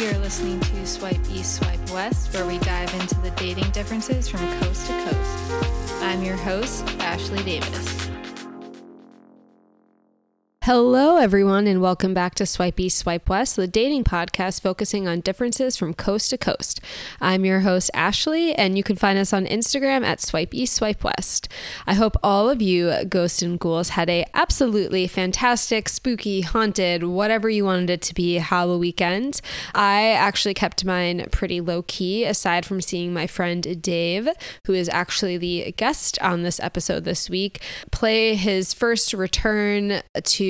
You're listening to Swipe East, Swipe West, where we dive into the dating differences from coast to coast. I'm your host, Ashley Davis. Hello, everyone, and welcome back to Swipe East, Swipe West, the dating podcast focusing on differences from coast to coast. I'm your host, Ashley, and you can find us on Instagram at Swipe East, Swipe West. I hope all of you ghosts and ghouls had a absolutely fantastic, spooky, haunted, whatever you wanted it to be Halloween weekend. I actually kept mine pretty low key, aside from seeing my friend Dave, who is actually the guest on this episode this week, play his first return to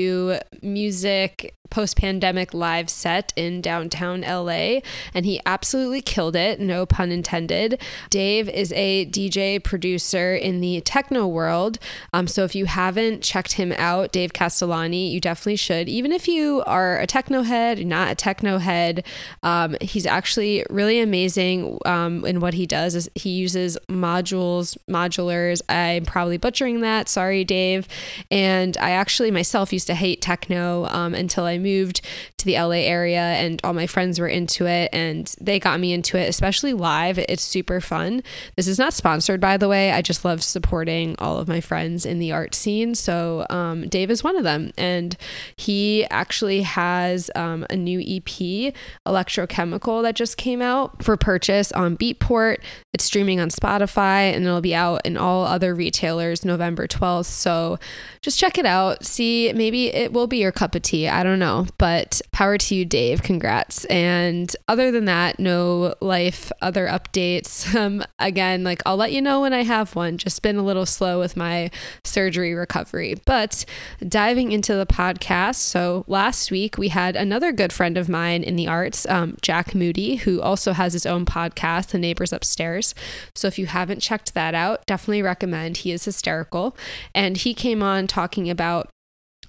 music post pandemic live set in downtown LA, and he absolutely killed it, no pun intended. Dave is a DJ producer in the techno world. Um, so if you haven't checked him out, Dave Castellani, you definitely should. Even if you are a techno head, not a techno head, um, he's actually really amazing um, in what he does. Is he uses modules, modulars. I'm probably butchering that. Sorry, Dave. And I actually myself used to hate techno um, until I moved to the LA area and all my friends were into it and they got me into it, especially live. It's super fun. This is not sponsored, by the way. I just love supporting all of my friends in the art scene. So um, Dave is one of them. And he actually has um, a new EP, Electrochemical, that just came out for purchase on Beatport. It's streaming on Spotify and it'll be out in all other retailers November 12th. So just check it out. See, maybe it will be your cup of tea. I don't know. But power to you, Dave. Congrats. And other than that, no life, other updates. Um, again, like I'll let you know when I have one. Just been a little slow with my surgery recovery. But diving into the podcast. So last week we had another good friend of mine in the arts, um, Jack Moody, who also has his own podcast, The Neighbors Upstairs. So if you haven't checked that out, definitely recommend. He is hysterical. And he came on talking about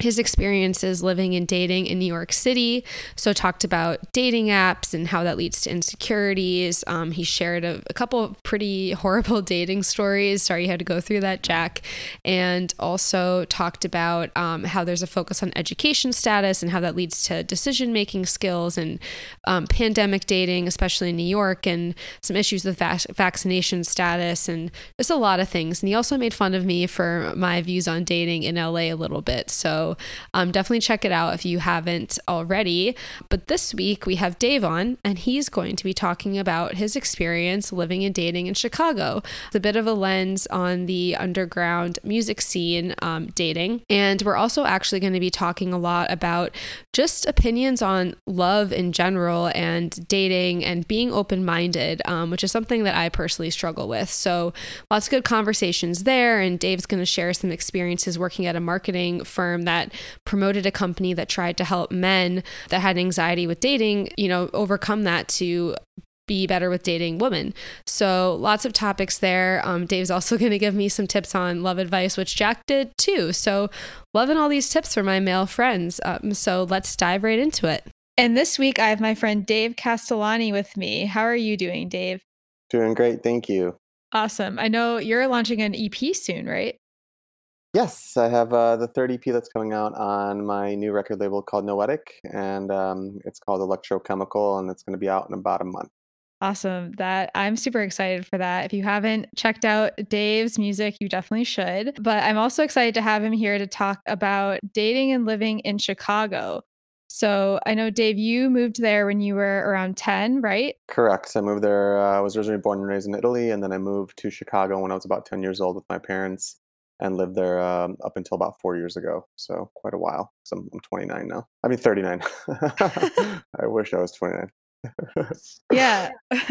his experiences living and dating in New York City. So, talked about dating apps and how that leads to insecurities. Um, he shared a, a, couple of pretty horrible dating stories. Sorry you had to go through that, Jack. And also talked about um, how there's a focus on education status and how that leads to decision making skills and um, pandemic dating, especially in New York, and some issues with vac- vaccination status and just a lot of things. And he also made fun of me for my views on dating in LA a little bit. So, um, definitely check it out if you haven't already. But this week we have Dave on, and he's going to be talking about his experience living and dating in Chicago. It's a bit of a lens on the underground music scene um, dating. And we're also actually going to be talking a lot about just opinions on love in general and dating and being open minded, um, which is something that I personally struggle with. So lots of good conversations there. And Dave's going to share some experiences working at a marketing firm that that promoted a company that tried to help men that had anxiety with dating, you know, overcome that to be better with dating women. So lots of topics there. Um, Dave's also going to give me some tips on love advice, which Jack did too. So loving all these tips for my male friends. Um, so let's dive right into it. And this week I have my friend Dave Castellani with me. How are you doing, Dave? Doing great, thank you. Awesome. I know you're launching an EP soon, right? Yes, I have uh, the third EP that's coming out on my new record label called Noetic, and um, it's called Electrochemical, and it's going to be out in about a month. Awesome. That I'm super excited for that. If you haven't checked out Dave's music, you definitely should. But I'm also excited to have him here to talk about dating and living in Chicago. So I know, Dave, you moved there when you were around 10, right? Correct. I moved there. Uh, I was originally born and raised in Italy, and then I moved to Chicago when I was about 10 years old with my parents and lived there um, up until about four years ago. So quite a while. So I'm, I'm 29 now. I mean 39. I wish I was 29 yeah.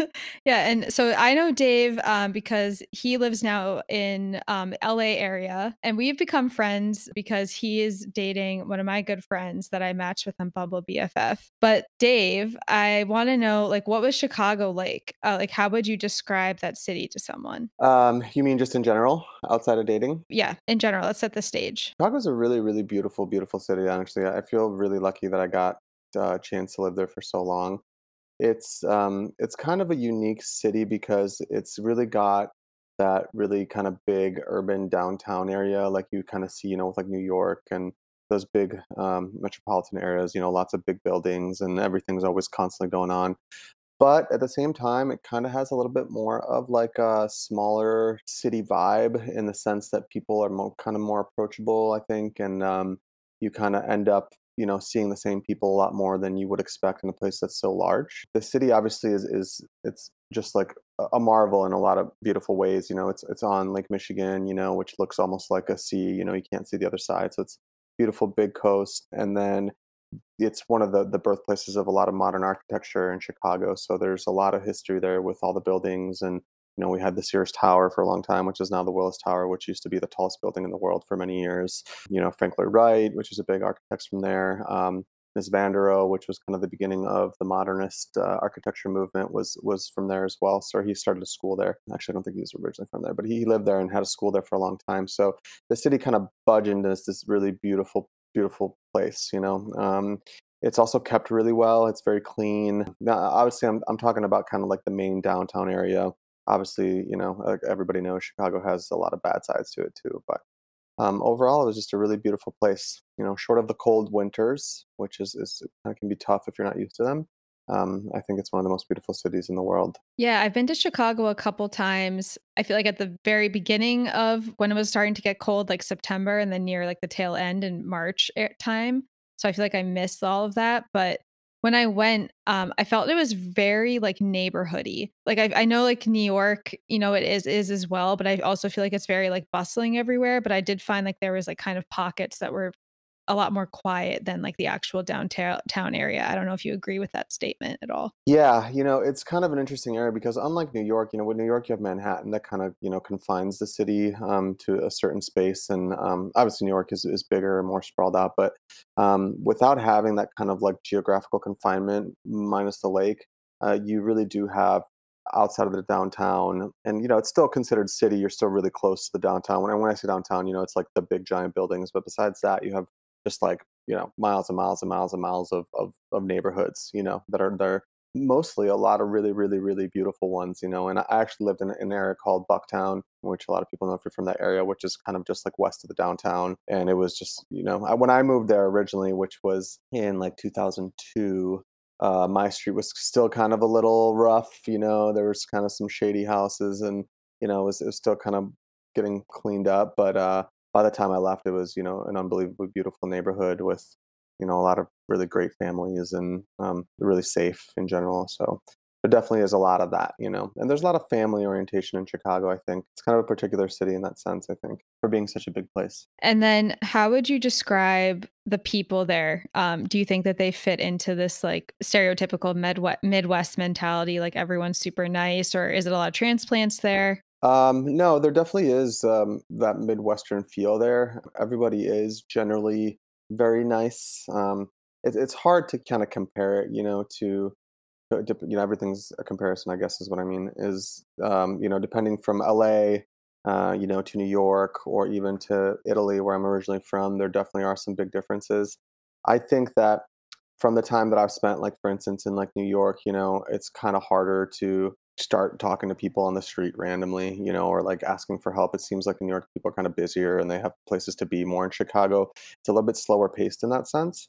Yeah and so i know dave um, because he lives now in um, la area and we've become friends because he is dating one of my good friends that i matched with on bumble bff but dave i want to know like what was chicago like? Uh, like how would you describe that city to someone? Um, you mean just in general outside of dating? Yeah in general let's set the stage. Chicago's a really really beautiful beautiful city actually i feel really lucky that i got uh, a chance to live there for so long it's um, it's kind of a unique city because it's really got that really kind of big urban downtown area, like you kind of see, you know, with like New York and those big um, metropolitan areas. You know, lots of big buildings and everything's always constantly going on. But at the same time, it kind of has a little bit more of like a smaller city vibe in the sense that people are more, kind of more approachable, I think, and um, you kind of end up you know seeing the same people a lot more than you would expect in a place that's so large. The city obviously is is it's just like a marvel in a lot of beautiful ways you know it's it's on lake michigan you know which looks almost like a sea you know you can't see the other side so it's beautiful big coast and then it's one of the the birthplaces of a lot of modern architecture in chicago so there's a lot of history there with all the buildings and you know, we had the Sears Tower for a long time, which is now the Willis Tower, which used to be the tallest building in the world for many years. You know, Frank Lloyd Wright, which is a big architect from there. Um, Mies van der which was kind of the beginning of the modernist uh, architecture movement, was was from there as well. So he started a school there. Actually, I don't think he was originally from there, but he lived there and had a school there for a long time. So the city kind of budgeted as this really beautiful, beautiful place. You know, um, it's also kept really well. It's very clean. Now, obviously, I'm I'm talking about kind of like the main downtown area obviously, you know, everybody knows Chicago has a lot of bad sides to it too. But um, overall, it was just a really beautiful place. You know, short of the cold winters, which is, is kind of can be tough if you're not used to them. Um, I think it's one of the most beautiful cities in the world. Yeah, I've been to Chicago a couple times. I feel like at the very beginning of when it was starting to get cold, like September, and then near like the tail end in March time. So I feel like I missed all of that. But when I went, um, I felt it was very like neighborhoody. Like I, I know like New York, you know, it is is as well, but I also feel like it's very like bustling everywhere. But I did find like there was like kind of pockets that were a lot more quiet than like the actual downtown area. I don't know if you agree with that statement at all. Yeah, you know, it's kind of an interesting area because unlike New York, you know, with New York you have Manhattan that kind of you know confines the city um, to a certain space, and um, obviously New York is is bigger and more sprawled out. But um, without having that kind of like geographical confinement, minus the lake, uh, you really do have outside of the downtown and you know it's still considered city you're still really close to the downtown when I, when I say downtown you know it's like the big giant buildings but besides that you have just like you know miles and miles and miles and miles of of, of neighborhoods you know that are there mostly a lot of really really really beautiful ones you know and i actually lived in an area called bucktown which a lot of people know if you're from that area which is kind of just like west of the downtown and it was just you know when i moved there originally which was in like 2002 uh, my street was still kind of a little rough you know there was kind of some shady houses and you know it was, it was still kind of getting cleaned up but uh by the time I left, it was you know an unbelievably beautiful neighborhood with you know a lot of really great families and um, really safe in general. So there definitely is a lot of that, you know. And there's a lot of family orientation in Chicago. I think it's kind of a particular city in that sense. I think for being such a big place. And then, how would you describe the people there? Um, do you think that they fit into this like stereotypical Midwest Midwest mentality, like everyone's super nice, or is it a lot of transplants there? Um, no, there definitely is um, that Midwestern feel there. Everybody is generally very nice. Um, it, it's hard to kind of compare it, you know, to, to, you know, everything's a comparison, I guess is what I mean, is, um, you know, depending from LA, uh, you know, to New York or even to Italy, where I'm originally from, there definitely are some big differences. I think that from the time that I've spent, like, for instance, in like New York, you know, it's kind of harder to start talking to people on the street randomly, you know, or like asking for help. It seems like in New York, people are kind of busier and they have places to be more. In Chicago, it's a little bit slower paced in that sense.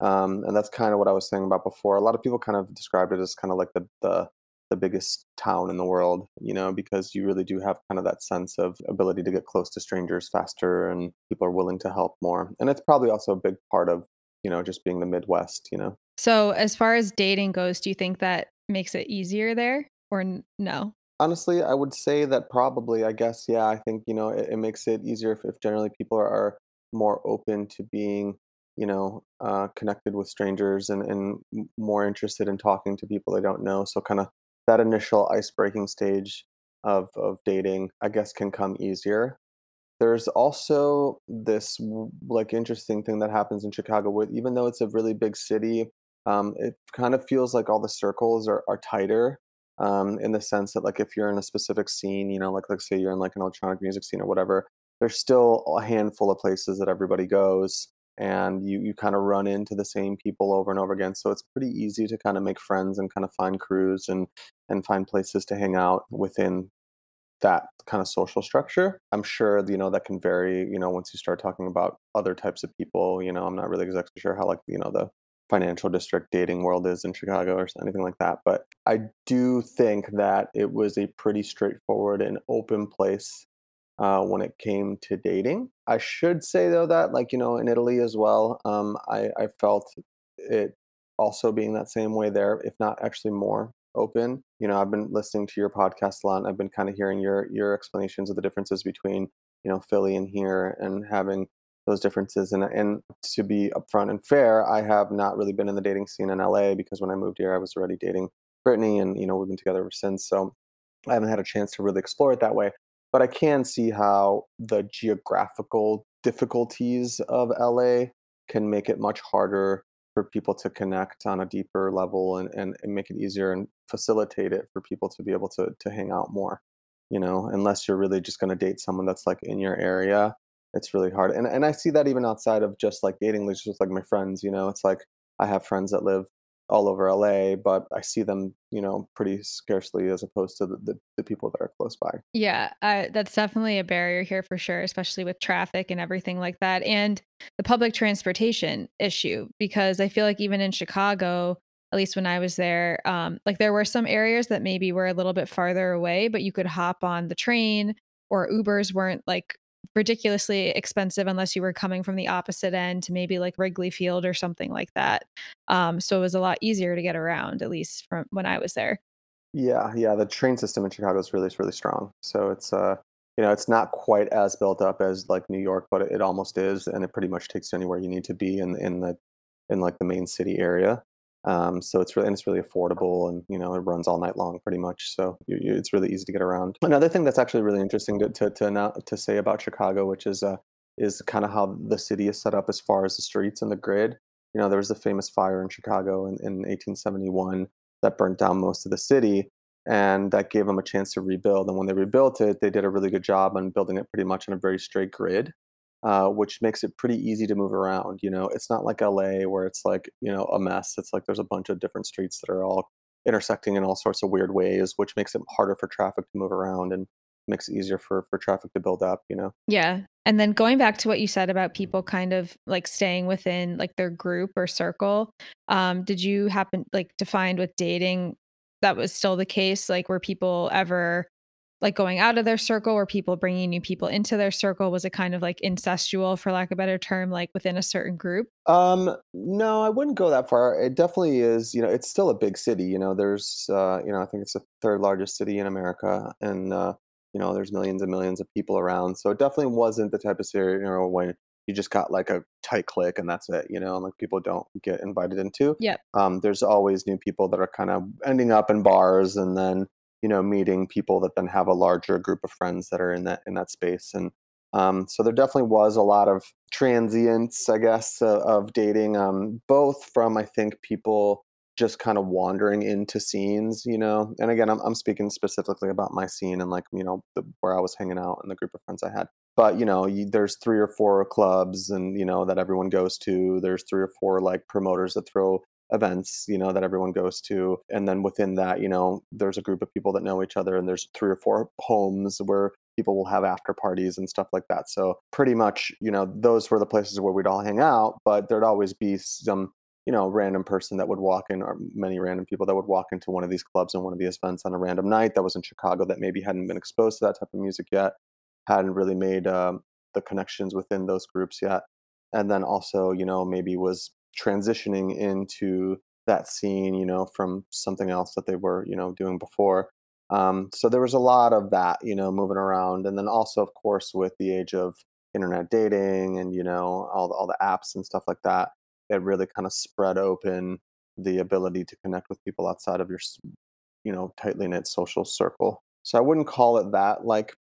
Um, and that's kind of what I was saying about before. A lot of people kind of described it as kind of like the, the the biggest town in the world, you know, because you really do have kind of that sense of ability to get close to strangers faster and people are willing to help more. And it's probably also a big part of, you know, just being the Midwest, you know. So, as far as dating goes, do you think that makes it easier there? Or n- no? Honestly, I would say that probably, I guess, yeah, I think, you know, it, it makes it easier if, if generally people are, more open to being, you know, uh, connected with strangers and, and more interested in talking to people they don't know. So, kind of that initial ice breaking stage of, of dating, I guess, can come easier. There's also this like interesting thing that happens in Chicago with even though it's a really big city, um, it kind of feels like all the circles are, are tighter um, in the sense that like if you're in a specific scene, you know, like let's say you're in like an electronic music scene or whatever, there's still a handful of places that everybody goes and you you kind of run into the same people over and over again. So it's pretty easy to kind of make friends and kind of find crews and and find places to hang out within that kind of social structure. I'm sure you know that can vary, you know, once you start talking about other types of people. You know, I'm not really exactly sure how like you know the financial district dating world is in Chicago or anything like that. But I do think that it was a pretty straightforward and open place uh, when it came to dating. I should say though that like you know in Italy as well, um, I, I felt it also being that same way there, if not actually more open. You know, I've been listening to your podcast a lot. And I've been kind of hearing your your explanations of the differences between you know Philly and here, and having those differences. And and to be upfront and fair, I have not really been in the dating scene in LA because when I moved here, I was already dating Brittany, and you know we've been together ever since. So I haven't had a chance to really explore it that way. But I can see how the geographical difficulties of LA can make it much harder for people to connect on a deeper level and, and, and make it easier and facilitate it for people to be able to to hang out more you know unless you're really just going to date someone that's like in your area it's really hard and and i see that even outside of just like dating just with like my friends you know it's like i have friends that live all over LA, but I see them, you know, pretty scarcely as opposed to the, the, the people that are close by. Yeah, that's definitely a barrier here for sure, especially with traffic and everything like that. And the public transportation issue, because I feel like even in Chicago, at least when I was there, um, like there were some areas that maybe were a little bit farther away, but you could hop on the train or Ubers weren't like ridiculously expensive unless you were coming from the opposite end to maybe like Wrigley Field or something like that. Um, so it was a lot easier to get around, at least from when I was there. Yeah, yeah, the train system in Chicago is really, really strong. So it's uh, you know, it's not quite as built up as like New York, but it, it almost is, and it pretty much takes you anywhere you need to be in in the in like the main city area. Um, so it's really and it's really affordable, and you know it runs all night long pretty much. So you, you, it's really easy to get around. Another thing that's actually really interesting to to to, now, to say about Chicago, which is uh, is kind of how the city is set up as far as the streets and the grid. You know, there was a famous fire in Chicago in, in 1871 that burnt down most of the city, and that gave them a chance to rebuild. And when they rebuilt it, they did a really good job on building it pretty much on a very straight grid uh, which makes it pretty easy to move around. You know, it's not like LA where it's like you know a mess. It's like there's a bunch of different streets that are all intersecting in all sorts of weird ways, which makes it harder for traffic to move around and makes it easier for for traffic to build up. You know. Yeah, and then going back to what you said about people kind of like staying within like their group or circle, um, did you happen like to find with dating that was still the case? Like, were people ever like going out of their circle or people bringing new people into their circle? Was it kind of like incestual for lack of a better term like within a certain group? Um no i wouldn't go that far. It definitely is you know it's still a big city you know there's uh you know i think it's the third largest city in america and uh you know there's millions and millions of people around so it definitely wasn't the type of scenario when you just got like a tight clique and that's it you know and like people don't get invited into. Yeah um there's always new people that are kind of ending up in bars and then you know meeting people that then have a larger group of friends that are in that in that space and um, so there definitely was a lot of transience i guess uh, of dating um, both from i think people just kind of wandering into scenes you know and again i'm, I'm speaking specifically about my scene and like you know the, where i was hanging out and the group of friends i had but you know you, there's three or four clubs and you know that everyone goes to there's three or four like promoters that throw events you know that everyone goes to. And then within that you know there's a group of people that know each other and there's three or four homes where people will have after parties and stuff like that. So pretty much you know those were the places where we'd all hang out but there'd always be some you know random person that would walk in or many random people that would walk into one of these clubs and one of these events on a random night that was in chicago that maybe hadn't been exposed to that type of music yet hadn't really made um, the connections within those groups yet. And then also you know maybe was transitioning into that scene, you know, from something else that they were, you know, doing before. Um, so there was a lot of that, you know, moving around, and then also, of course, with the age of internet dating and you know all the, all the apps and stuff like that, it really kind of spread open the ability to connect with people outside of your, you know, tightly knit social circle. So I wouldn't call it that like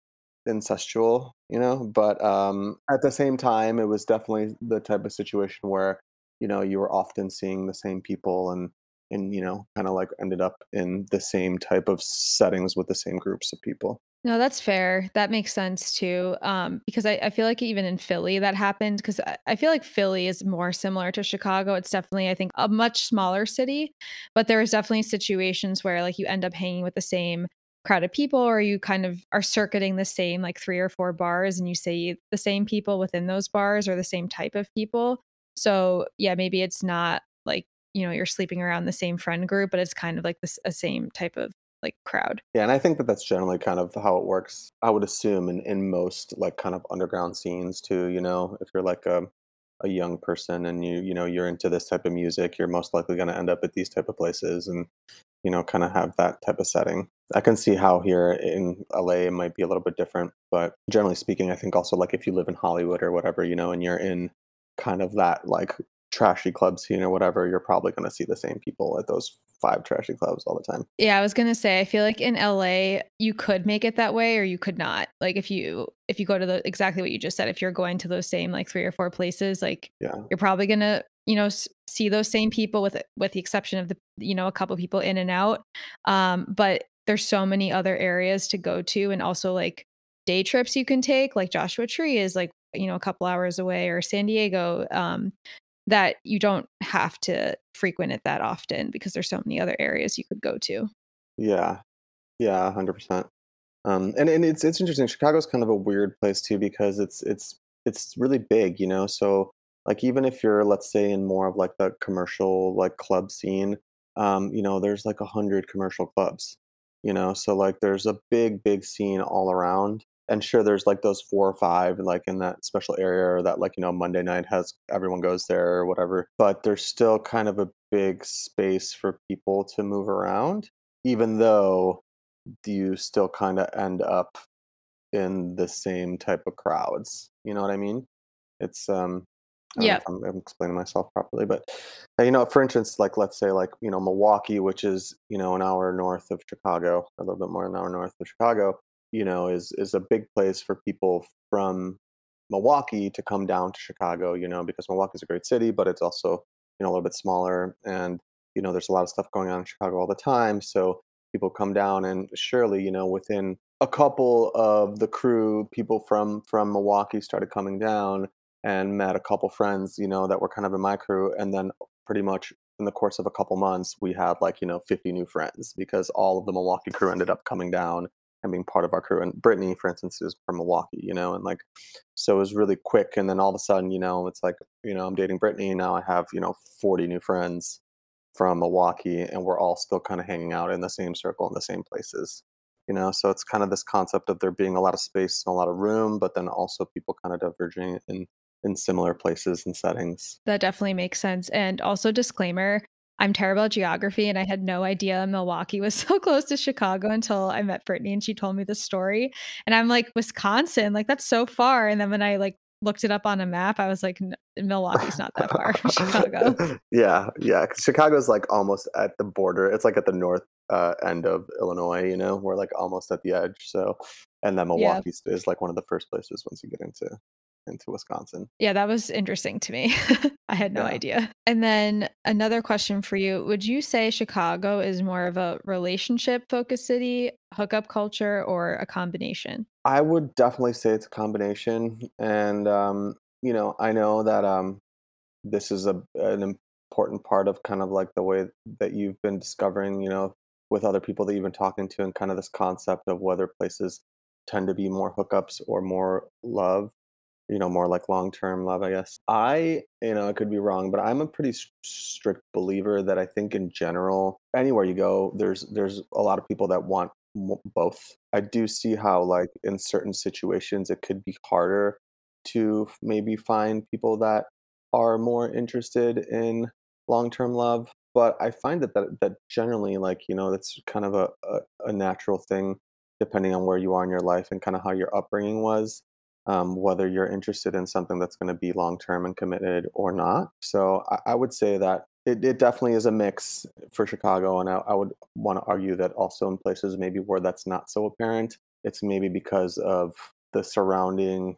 incestual, you know, but um, at the same time, it was definitely the type of situation where you know you were often seeing the same people and and you know kind of like ended up in the same type of settings with the same groups of people. No that's fair that makes sense too um, because I, I, feel like even in philly that happened because I, I feel like philly is more similar to chicago it's definitely i think a much smaller city but there is definitely situations where like you end up hanging with the same crowd of people or you kind of are circuiting the same like three or four bars and you see the same people within those bars or the same type of people so yeah maybe it's not like you know you're sleeping around the same friend group but it's kind of like this a same type of like crowd. Yeah and i think that that's generally kind of how it works i would assume in, in most like kind of underground scenes too you know? If you're like a, a young person and you you know you're into this type of music you're most likely going to end up at these type of places and you know kind of have that type of setting. I can see how here in la it might be a little bit different but generally speaking i think also like if you live in hollywood or whatever you know and you're in kind of that like trashy club scene or whatever you're probably going to see the same people at those five trashy clubs all the time. Yeah i was going to say i feel like in la you could make it that way or you could not. Like if you if you go to the exactly what you just said if you're going to those same like three or four places like yeah. you're probably going to you know see those same people with with the exception of the you know a couple people in and out. Um but there's so many other areas to go to and also like day trips you can take like Joshua Tree is like you know a couple hours away or San Diego um that you don't have to frequent it that often because there's so many other areas you could go to. Yeah. Yeah, 100%. Um and and it's it's interesting Chicago's kind of a weird place too because it's it's it's really big, you know. So like even if you're let's say in more of like the commercial like club scene, um you know, there's like a 100 commercial clubs, you know. So like there's a big big scene all around and sure there's like those four or five like in that special area or that like you know monday night has everyone goes there or whatever but there's still kind of a big space for people to move around even though you still kind of end up in the same type of crowds you know what i mean? It's um yeah. I'm, I'm, explaining myself properly but uh, you know for instance like let's say like you know milwaukee which is you know an hour north of chicago a little bit more than an hour north of chicago you know, is is a big place for people from Milwaukee to come down to Chicago, you know, because Milwaukee's a great city, but it's also, you know, a little bit smaller and you know, there's a lot of stuff going on in Chicago all the time, so people come down and surely, you know, within a couple of the crew, people from from Milwaukee started coming down and met a couple friends, you know, that were kind of in my crew and then pretty much in the course of a couple months we had like you know 50 new friends because all of the milwaukee crew ended up coming down and being part of our crew. And Brittany, for instance, is from Milwaukee, you know, and like, so it was really quick. And then all of a sudden, you know, it's like, you know, I'm dating Brittany. Now I have, you know, 40 new friends from Milwaukee and we're all still kind of hanging out in the same circle in the same places, you know? So it's kind of this concept of there being a lot of space and a lot of room, but then also people kind of diverging in in similar places and settings. That definitely makes sense. And also disclaimer, I'm terrible at geography and I had no idea Milwaukee was so close to Chicago until I met Brittany and she told me the story. And I'm like, Wisconsin, like that's so far. And then when I like looked it up on a map, I was like, Milwaukee's not that far from Chicago. yeah, yeah. Chicago's like almost at the border. It's like at the north uh, end of Illinois. You know, we're like almost at the edge. So, and then Milwaukee yeah. is like one of the first places once you get into into Wisconsin. Yeah, that was interesting to me. I had no yeah. idea. And then another question for you Would you say Chicago is more of a relationship focused city, hookup culture, or a combination? I would definitely say it's a combination. And, um, you know, I know that um, this is a, an important part of kind of like the way that you've been discovering, you know, with other people that you've been talking to, and kind of this concept of whether places tend to be more hookups or more love you know, more like long term love, I guess. I, you know, I could be wrong, but I'm a pretty strict believer that I think in general, anywhere you go, there's there's a lot of people that want both. I do see how like in certain situations it could be harder to maybe find people that are more interested in long-term love, but I find that that, that generally like, you know, that's kind of a, a, a natural thing depending on where you are in your life and kind of how your upbringing was um, whether you're interested in something that's going to be long term and committed or not. So I, I would say that it, it, definitely is a mix for Chicago. And I, I would want to argue that also in places maybe where that's not so apparent, it's maybe because of the surrounding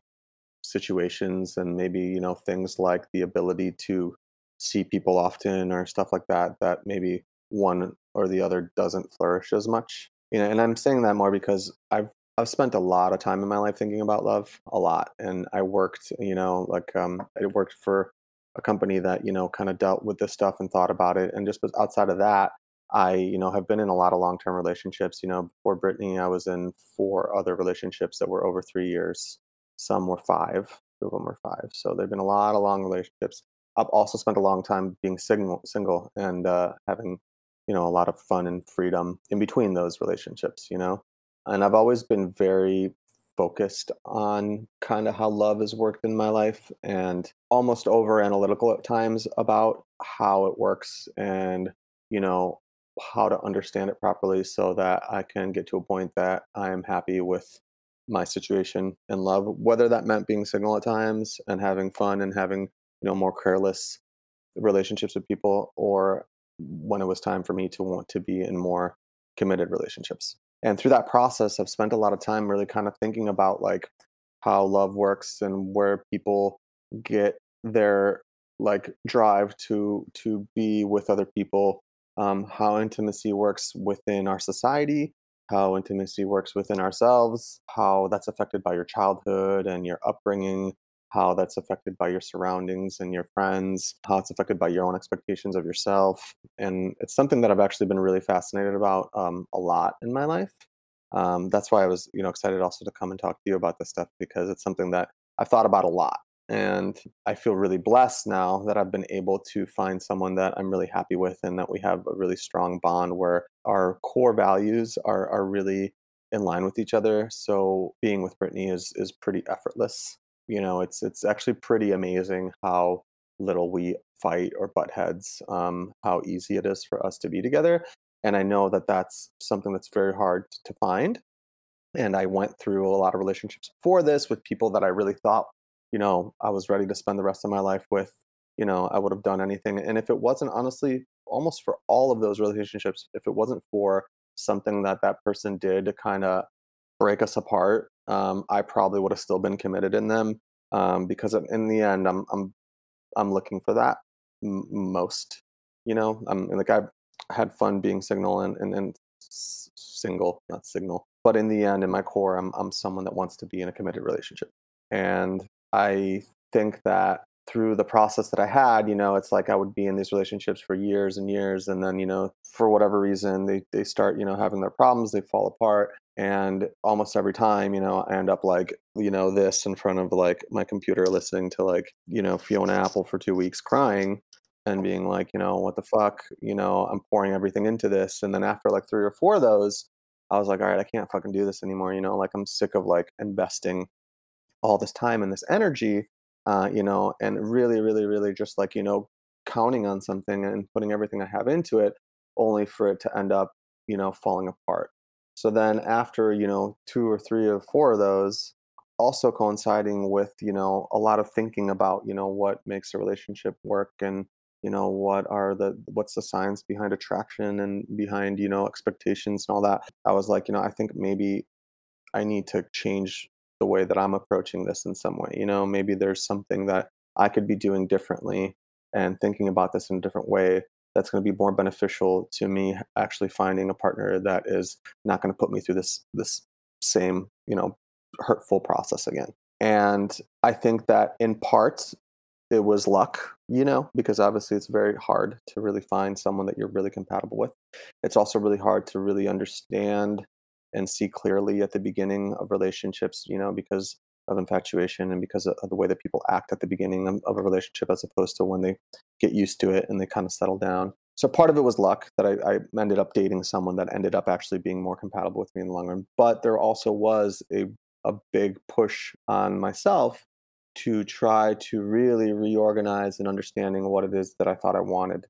situations and maybe, you know, things like the ability to see people often or stuff like that, that maybe one or the other doesn't flourish as much. You know, and I'm saying that more because I've I've spent a lot of time in my life thinking about love, a lot. And I worked, you know, like um, I worked for a company that, you know, kind of dealt with this stuff and thought about it. And just outside of that, I, you know, have been in a lot of long-term relationships. You know, before Brittany, I was in four other relationships that were over three years. Some were five. Two of them were five. So there've been a lot of long relationships. I've also spent a long time being single, single and uh, having, you know, a lot of fun and freedom in between those relationships. You know, and I've always been very focused on kind of how love has worked in my life and almost over analytical at times about how it works and you know how to understand it properly so that I can get to a point that I am happy with my situation in love whether that meant being single at times and having fun and having you know more careless relationships with people or when it was time for me to want to be in more committed relationships and through that process i've spent a lot of time really kind of thinking about like how love works and where people get their like drive to to be with other people um, how intimacy works within our society how intimacy works within ourselves how that's affected by your childhood and your upbringing how that's affected by your surroundings and your friends, how it's affected by your own expectations of yourself. And it's something that I've actually been really fascinated about um, a lot in my life. Um, that's why I was, you know, excited also to come and talk to you about this stuff because it's something that I've thought about a lot. And I feel really blessed now that I've been able to find someone that I'm really happy with and that we have a really strong bond where our core values are, are really in line with each other. So being with Brittany is is pretty effortless you know, it's it's actually pretty amazing how little we fight or butt heads, um, how easy it is for us to be together. And I know that that's something that's very hard to find. And I went through a lot of relationships before this with people that I really thought, you know, I was ready to spend the rest of my life with. You know, I would have done anything. And if it wasn't, honestly, almost for all of those relationships, if it wasn't for something that that person did to kind of break us apart, um, I probably would have still been committed in them um, because in the end, I'm I'm I'm looking for that m- most. You know, I'm like I had fun being single and and, and single, not signal. But in the end, in my core, I'm I'm someone that wants to be in a committed relationship, and I think that through the process that I had, you know, it's like I would be in these relationships for years and years, and then you know, for whatever reason, they they start you know having their problems, they fall apart, and almost every time, you know, I end up like you know this in front of like my computer, listening to like you know Fiona Apple for two weeks, crying and being like, you know, what the fuck, you know, I'm pouring everything into this, and then after like three or four of those, I was like, all right, I can't fucking do this anymore, you know, like I'm sick of like investing all this time and this energy uh, you know, and really, really, really just like, you know, counting on something and putting everything I have into it, only for it to end up, you know, falling apart. So then after, you know, two or three or four of those, also coinciding with, you know, a lot of thinking about, you know, what makes a relationship work and, you know, what are the, what's the science behind attraction and behind, you know, expectations and all that. I was like, you know, I think maybe I need to change the way that I'm approaching this in some way. You know, maybe there's something that I could be doing differently and thinking about this in a different way that's going to be more beneficial to me actually finding a partner that is not going to put me through this this same, you know, hurtful process again. And I think that in part it was luck, you know, because obviously it's very hard to really find someone that you're really compatible with. It's also really hard to really understand and see clearly at the beginning of relationships, you know, because of infatuation and because of the way that people act at the beginning of, a relationship as opposed to when they get used to it and they kind of settle down. So part of it was luck that I, I ended up dating someone that ended up actually being more compatible with me in the long run. But there also was a, a big push on myself to try to really reorganize and understanding what it is that I thought I wanted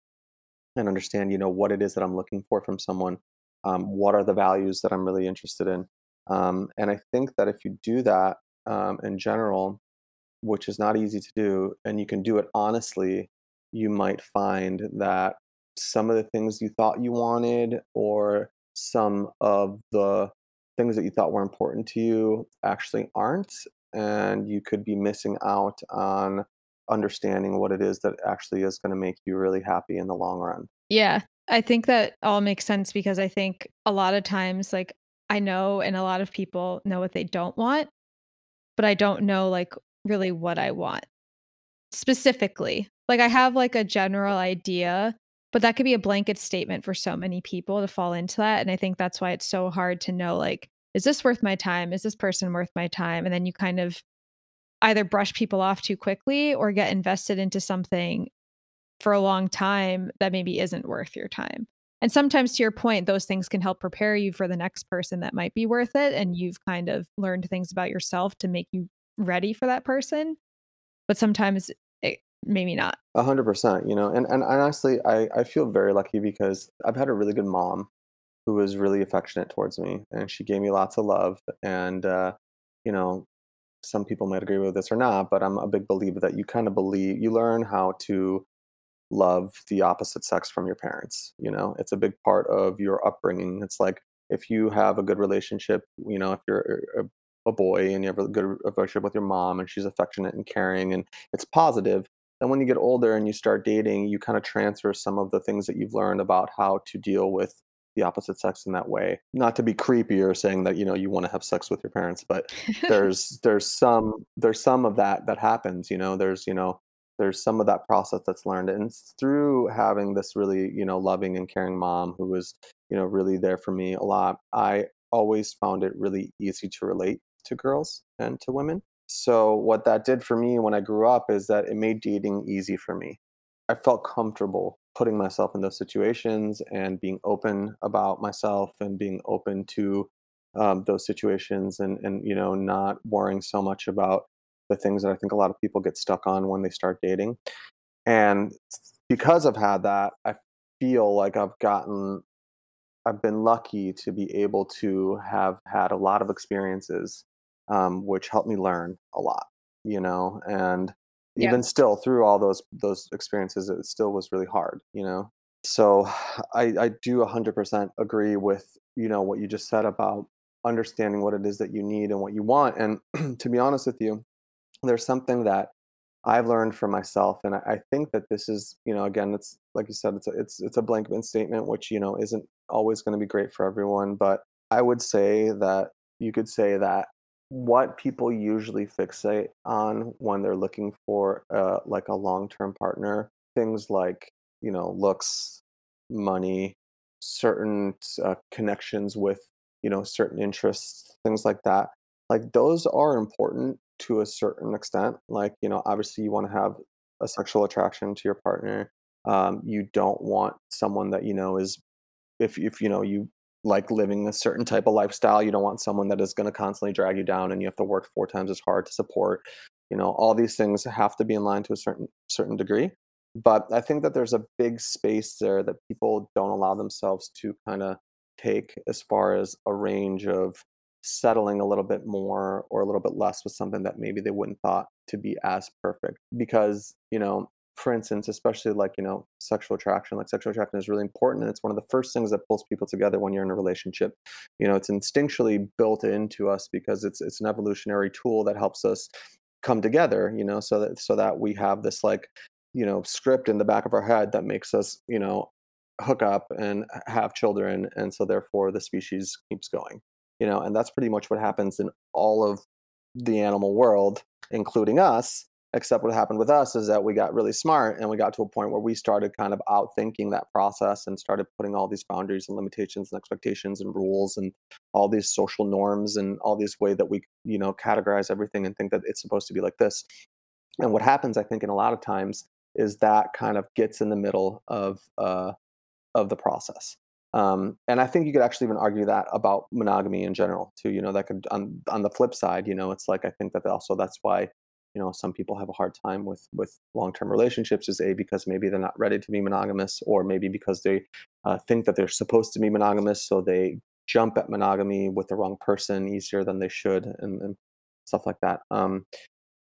and understand, you know, what it is that I'm looking for from someone um, what are the values that I'm really interested in. Um, and I think that if you do that um, in general, which is not easy to do, and you can do it honestly, you might find that some of the things you thought you wanted or some of the things that you thought were important to you actually aren't. And you could be missing out on understanding what it is that actually is going to make you really happy in the long run. Yeah. I think that all makes sense because I think a lot of times, like, I know and a lot of people know what they don't want, but I don't know, like, really what I want specifically. Like, I have, like, a general idea, but that could be a blanket statement for so many people to fall into that and i think that's why it's so hard to know like is this worth my time? Is this person worth my time? And then you kind of either brush people off too quickly or get invested into something for a long time that maybe isn't worth your time and sometimes to your point those things can help prepare you for the next person that might be worth it and you've kind of learned things about yourself to make you ready for that person but sometimes it, maybe not A hundred percent, you know, and, and honestly, I, I feel very lucky because I've had a really good mom who was really affectionate towards me and she gave me lots of love. And, uh, you know, some people might agree with this or not, but I'm a big believer that you kind of believe, you learn how to love the opposite sex from your parents. You know, it's a big part of your upbringing. It's like if you have a good relationship, you know, if you're a, a boy and you have a good relationship with your mom and she's affectionate and caring and it's positive, then when you get older and you start dating, you kind of transfer some of the things that you've learned about how to deal with the opposite sex in that way. Not to be creepy or saying that, you know, you want to have sex with your parents, but there's there's some there's some of that that happens, you know, there's, you know, there's some of that process that's learned and through having this really, you know, loving and caring mom who was, you know, really there for me a lot. I always found it really easy to relate to girls and to women so what that did for me when I grew up is that it made dating easy for me. I felt comfortable putting myself in those situations and being open about myself and being open to um, those situations and and you know not worrying so much about the things that I think a lot of people get stuck on when they start dating. And because I've had that, I feel like I've gotten I've been lucky to be able to have had a lot of experiences um, which helped me learn a lot, you know, and yeah even still through all those those experiences, it still was really hard, you know. So I, I do 100% agree with you know what you just said about understanding what it is that you need and what you want. And to be honest with you, there's something that I've learned for myself, and I, think that this is, you know, again, it's like you said, it's a, it's it's a blanket statement, which you know isn't always going to be great for everyone. But I would say that you could say that what people usually fixate on when they're looking for uh, like a long-term partner things like you know looks money certain uh, connections with you know certain interests things like that like those are important to a certain extent like you know obviously you want to have a sexual attraction to your partner um, you don't want someone that you know is if if you know you like living a certain type of lifestyle. You don't want someone that is going to constantly drag you down and you have to work four times as hard to support. You know, all these things have to be in line to a certain certain degree. But I think that there's a big space there that people don't allow themselves to kind of take as far as a range of settling a little bit more or a little bit less with something that maybe they wouldn't thought to be as perfect because you know for instance, especially like, you know, sexual attraction, like sexual attraction is really important. And it's one of the first things that pulls people together when you're in a relationship. You know, it's instinctually built into us because it's it's an evolutionary tool that helps us come together, you know, so that so that we have this like, you know, script in the back of our head that makes us, you know, hook up and uh, have children. And so therefore the species keeps going. You know, and that's pretty much what happens in all of the animal world, including us Except what happened with us is that we got really smart and we got to a point where we started kind of outthinking that process and started putting all these boundaries and limitations and expectations and rules and all these social norms and all these way that we, you know, categorize everything and think that it's supposed to be like this. And what happens, I think, in a lot of times is that kind of gets in the middle of uh, of the process. Um, and I think you could actually even argue that about monogamy in general too. You know, that could on on the flip side, you know, it's like I think that also that's why you know some people have a hard time with with long-term relationships is a because maybe they're not ready to be monogamous or maybe because they uh, think that they're supposed to be monogamous so they jump at monogamy with the wrong person easier than they should and, and stuff like that um,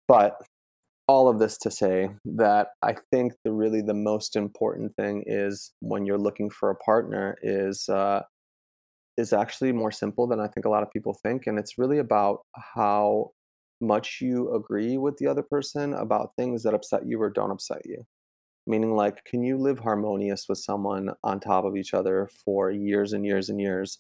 but all of this to say that i think the really the most important thing is when you're looking for a partner is uh, is actually more simple than i think a lot of people think and it's really about how much you agree with the other person about things that upset you or don't upset you. Meaning, like, can you live harmonious with someone on top of each other for years and years and years?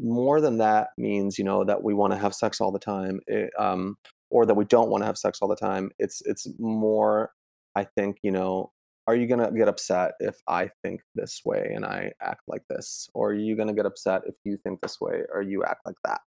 More than that means, you know, that we want to have sex all the time, it, eh, um, or that we don't want to have sex all the time. It's it's more, I think, you know, are you to get upset if I think this way and I act like this? Or are you to get upset if you think this way or you act like that?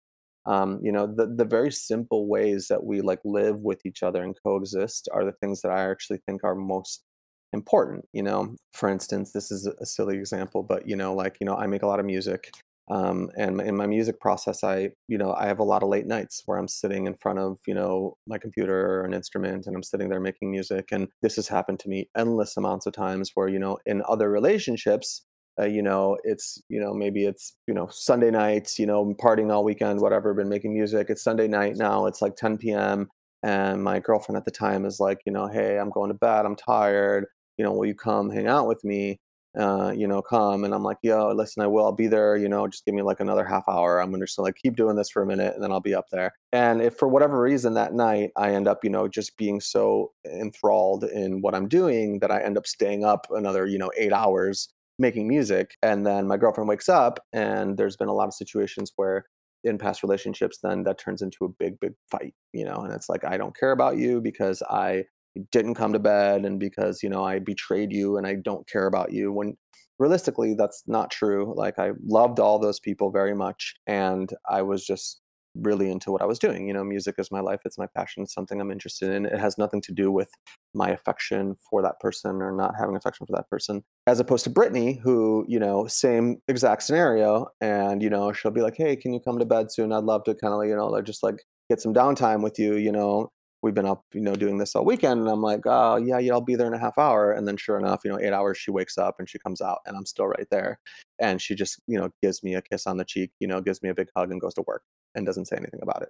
Um, you know, the, the very simple ways that we like live with each other and coexist are the things that I actually think are most important. You know, for instance, this is a silly example, but you know, like, you know, I make a lot of music um, and in my music process i you know i have a lot of late nights where i'm sitting in front of you know my computer or an instrument and i'm sitting there making music and this has happened to me endless amounts of times where you know in other relationships uh, you know it's you know maybe it's you know sunday nights you know partying all weekend whatever been making music it's sunday night now it's like 10 p.m and my girlfriend at the time is like you know hey i'm going to bed i'm tired you know will you come hang out with me uh, you know, come. And I'm like, yo, listen, I will. I'll be there. You know, just give me like another half hour. I'm going to just like keep doing this for a minute and then I'll be up there. And if for whatever reason that night I end up, you know, just being so enthralled in what I'm doing that I end up staying up another, you know, eight hours making music. And then my girlfriend wakes up and there's been a lot of situations where in past relationships then that turns into a big big fight you know and it's like i don't care about you because i didn't come to bed and because you know i betrayed you and i don't care about you when realistically that's not true like i loved all those people very much and i was just really into what i was doing you know music is my life it's my passion it's something i'm interested in it has nothing to do with my affection for that person or not having affection for that person as opposed to brittany who you know same exact scenario and you know she'll be like hey can you come to bed soon? I'd love to kind of you know like just like get some downtime with you you know we've been up, you know, doing this all weekend. And I'm like, oh, yeah, yeah, I'll be there in a half hour. And then sure enough, you know, eight hours, she wakes up and she comes out and I'm still right there. And she just, you know, gives me a kiss on the cheek, you know, gives me a big hug and goes to work and doesn't say anything about it.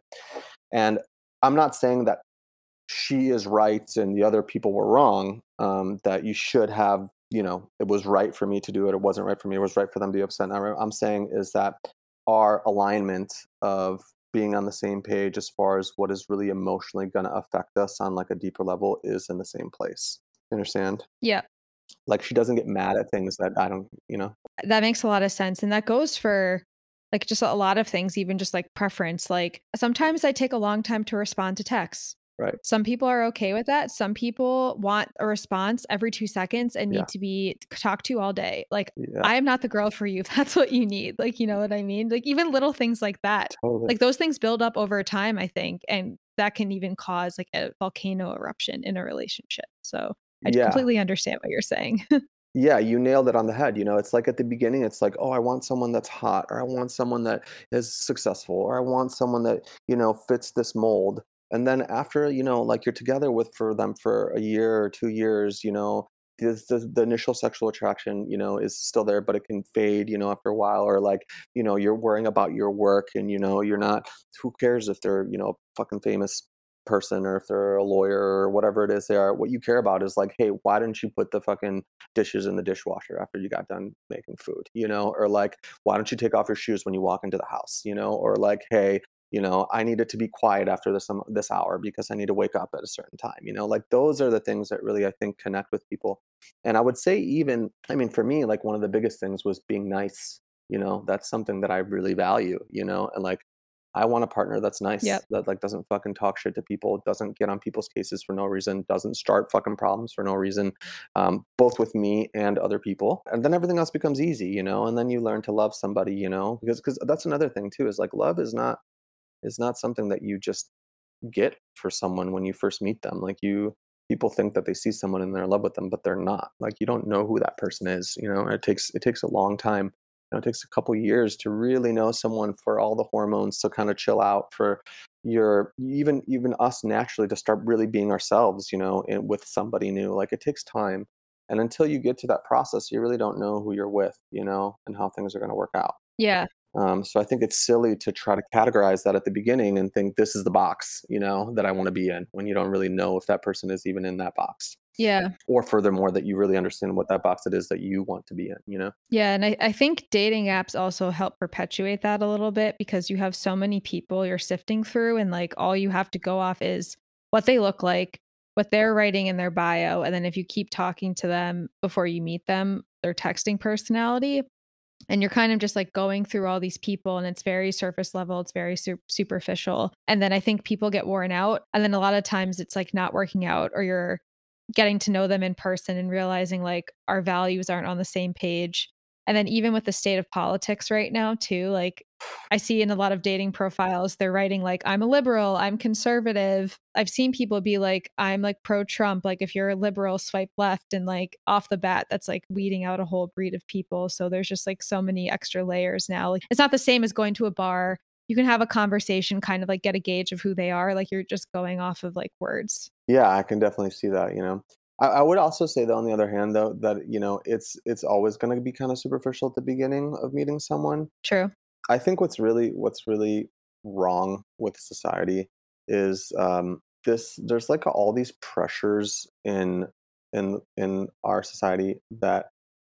And I'm not saying that she is right and the other people were wrong, um, that you should have, you know, it was right for me to do it. It wasn't right for me. It was right for them to be upset. I'm saying is that our alignment of being on the same page as far as what is really emotionally going to affect us on like a deeper level is in the same place. You understand? Yeah. Like she doesn't get mad at things that I don't, you know. That makes a lot of sense and that goes for like just a lot of things even just like preference. Like sometimes I take a long time to respond to texts. Right. Some people are okay with that. Some people want a response every two seconds and need Yeah. to be talked to all day. Like, Yeah. I am not the girl for you if that's what you need. Like, you know what I mean? Like, even little things like that. Totally. Like, those things build up over time, I think. And that can even cause like a volcano eruption in a relationship. So I yeah. completely understand what you're saying. Yeah, you nailed it on the head. You know, it's like at the beginning, it's like, oh, I want someone that's hot, or I want someone that is successful, or I want someone that, you know, fits this mold. And then after, you know, like you're together with for them for a year or two years, you know, this, the, the initial sexual attraction, you know, is still there, but it can fade, you know, after a while, or like, you know, you're worrying about your work and, you know, you're not, who cares if they're, you know, fucking famous person or if they're a lawyer or whatever it is they are. What you care about is like, hey, why didn't you put the fucking dishes in the dishwasher after you got done making food? You know, or like, why don't you take off your shoes when you walk into the house? You know, or like, hey, you know, I need it to be quiet after this um, this hour because I need to wake up at a certain time. You know, like those are the things that really I think connect with people. And I would say even, I mean, for me, like one of the biggest things was being nice. You know, that's something that I really value. You know, and like I want a partner that's nice, Yep. that like doesn't fucking talk shit to people, doesn't get on people's cases for no reason, doesn't start fucking problems for no reason, um, both with me and other people. And then everything else becomes easy, you know. And then you learn to love somebody, you know, because because that's another thing too is like love is not is not something that you just get for someone when you first meet them. Like you people think that they see someone and they're in love with them, but they're not. Like you don't know who that person is, you know. It takes it takes a long time. You know, it takes a couple years to really know someone for all the hormones to kind of chill out for your even even us naturally to start really being ourselves, you know, and with somebody new. Like it takes time. And until you get to that process, you really don't know who you're with, you know, and how things are going to work out. yeah. Um, so I think it's silly to try to categorize that at the beginning and think this is the box, you know, that I want to be in when you don't really know if that person is even in that box. Yeah. Or furthermore, that you really understand what that box it is that you want to be in, you know? Yeah, and I, I think dating apps also help perpetuate that a little bit because you have so many people you're sifting through, and like all you have to go off is what they look like, what they're writing in their bio, and then if you keep talking to them before you meet them, their texting personality, and you're kind of just like going through all these people, and it's very surface level, it's very su- superficial, and then I think people get worn out, and then a lot of times it's like not working out, or you're getting to know them in person and realizing like our values aren't on the same page and then even with the state of politics right now too like i see in a lot of dating profiles they're writing like i'm a liberal i'm conservative. I've seen people be like i'm like pro trump like if you're a liberal swipe left and like off the bat that's like weeding out a whole breed of people so there's just like so many extra layers now like it's not the same as going to a bar. You can have a conversation kind of like get a gauge of who they are like you're just going off of like words. Yeah i can definitely see that you know? I, would also say though on the other hand though that you know it's it's always going to be kind of superficial at the beginning of meeting someone. True i think what's really what's really wrong with society is um this there's like all these pressures in in in our society that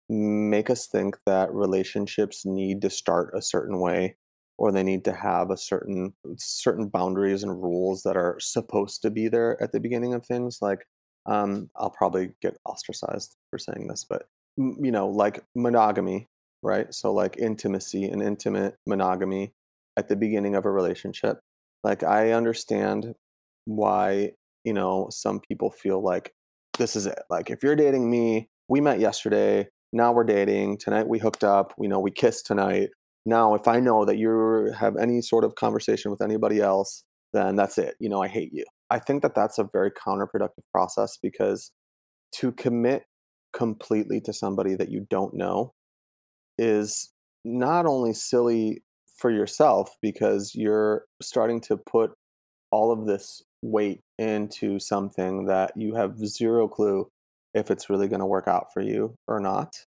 make us think that relationships need to start a certain way or they need to have a certain certain boundaries and rules that are supposed to be there at the beginning of things like um, i'll probably get ostracized for saying this but you know like monogamy right? So like intimacy and intimate monogamy at the beginning of a relationship. Like i understand why you know some people feel like this is it. Like if you're dating me we met yesterday. Now we're dating. Tonight we hooked up. We know we kissed tonight. Now, if I know that you have any sort of conversation with anybody else, then that's it. You know, I hate you. I think that that's a very counterproductive process because to commit completely to somebody that you don't know is not only silly for yourself because you're starting to put all of this weight into something that you have zero clue if it's really going to work out for you or not.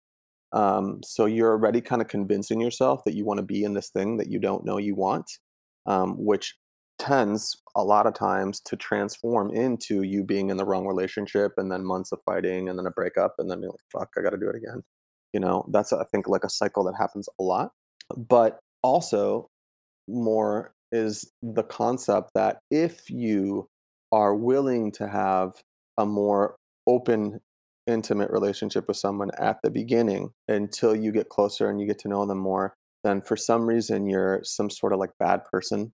Um, so you're already kind of convincing yourself that you want to be in this thing that you don't know you want, um, which tends a lot of times to transform into you being in the wrong relationship and then months of fighting and then a breakup and then being like, fuck, I got to do it again. You know, that's, I think, like a cycle that happens a lot. But also, more is the concept that if you are willing to have a more open intimate relationship with someone at the beginning until you get closer and you get to know them more then for some reason you're some sort of like bad person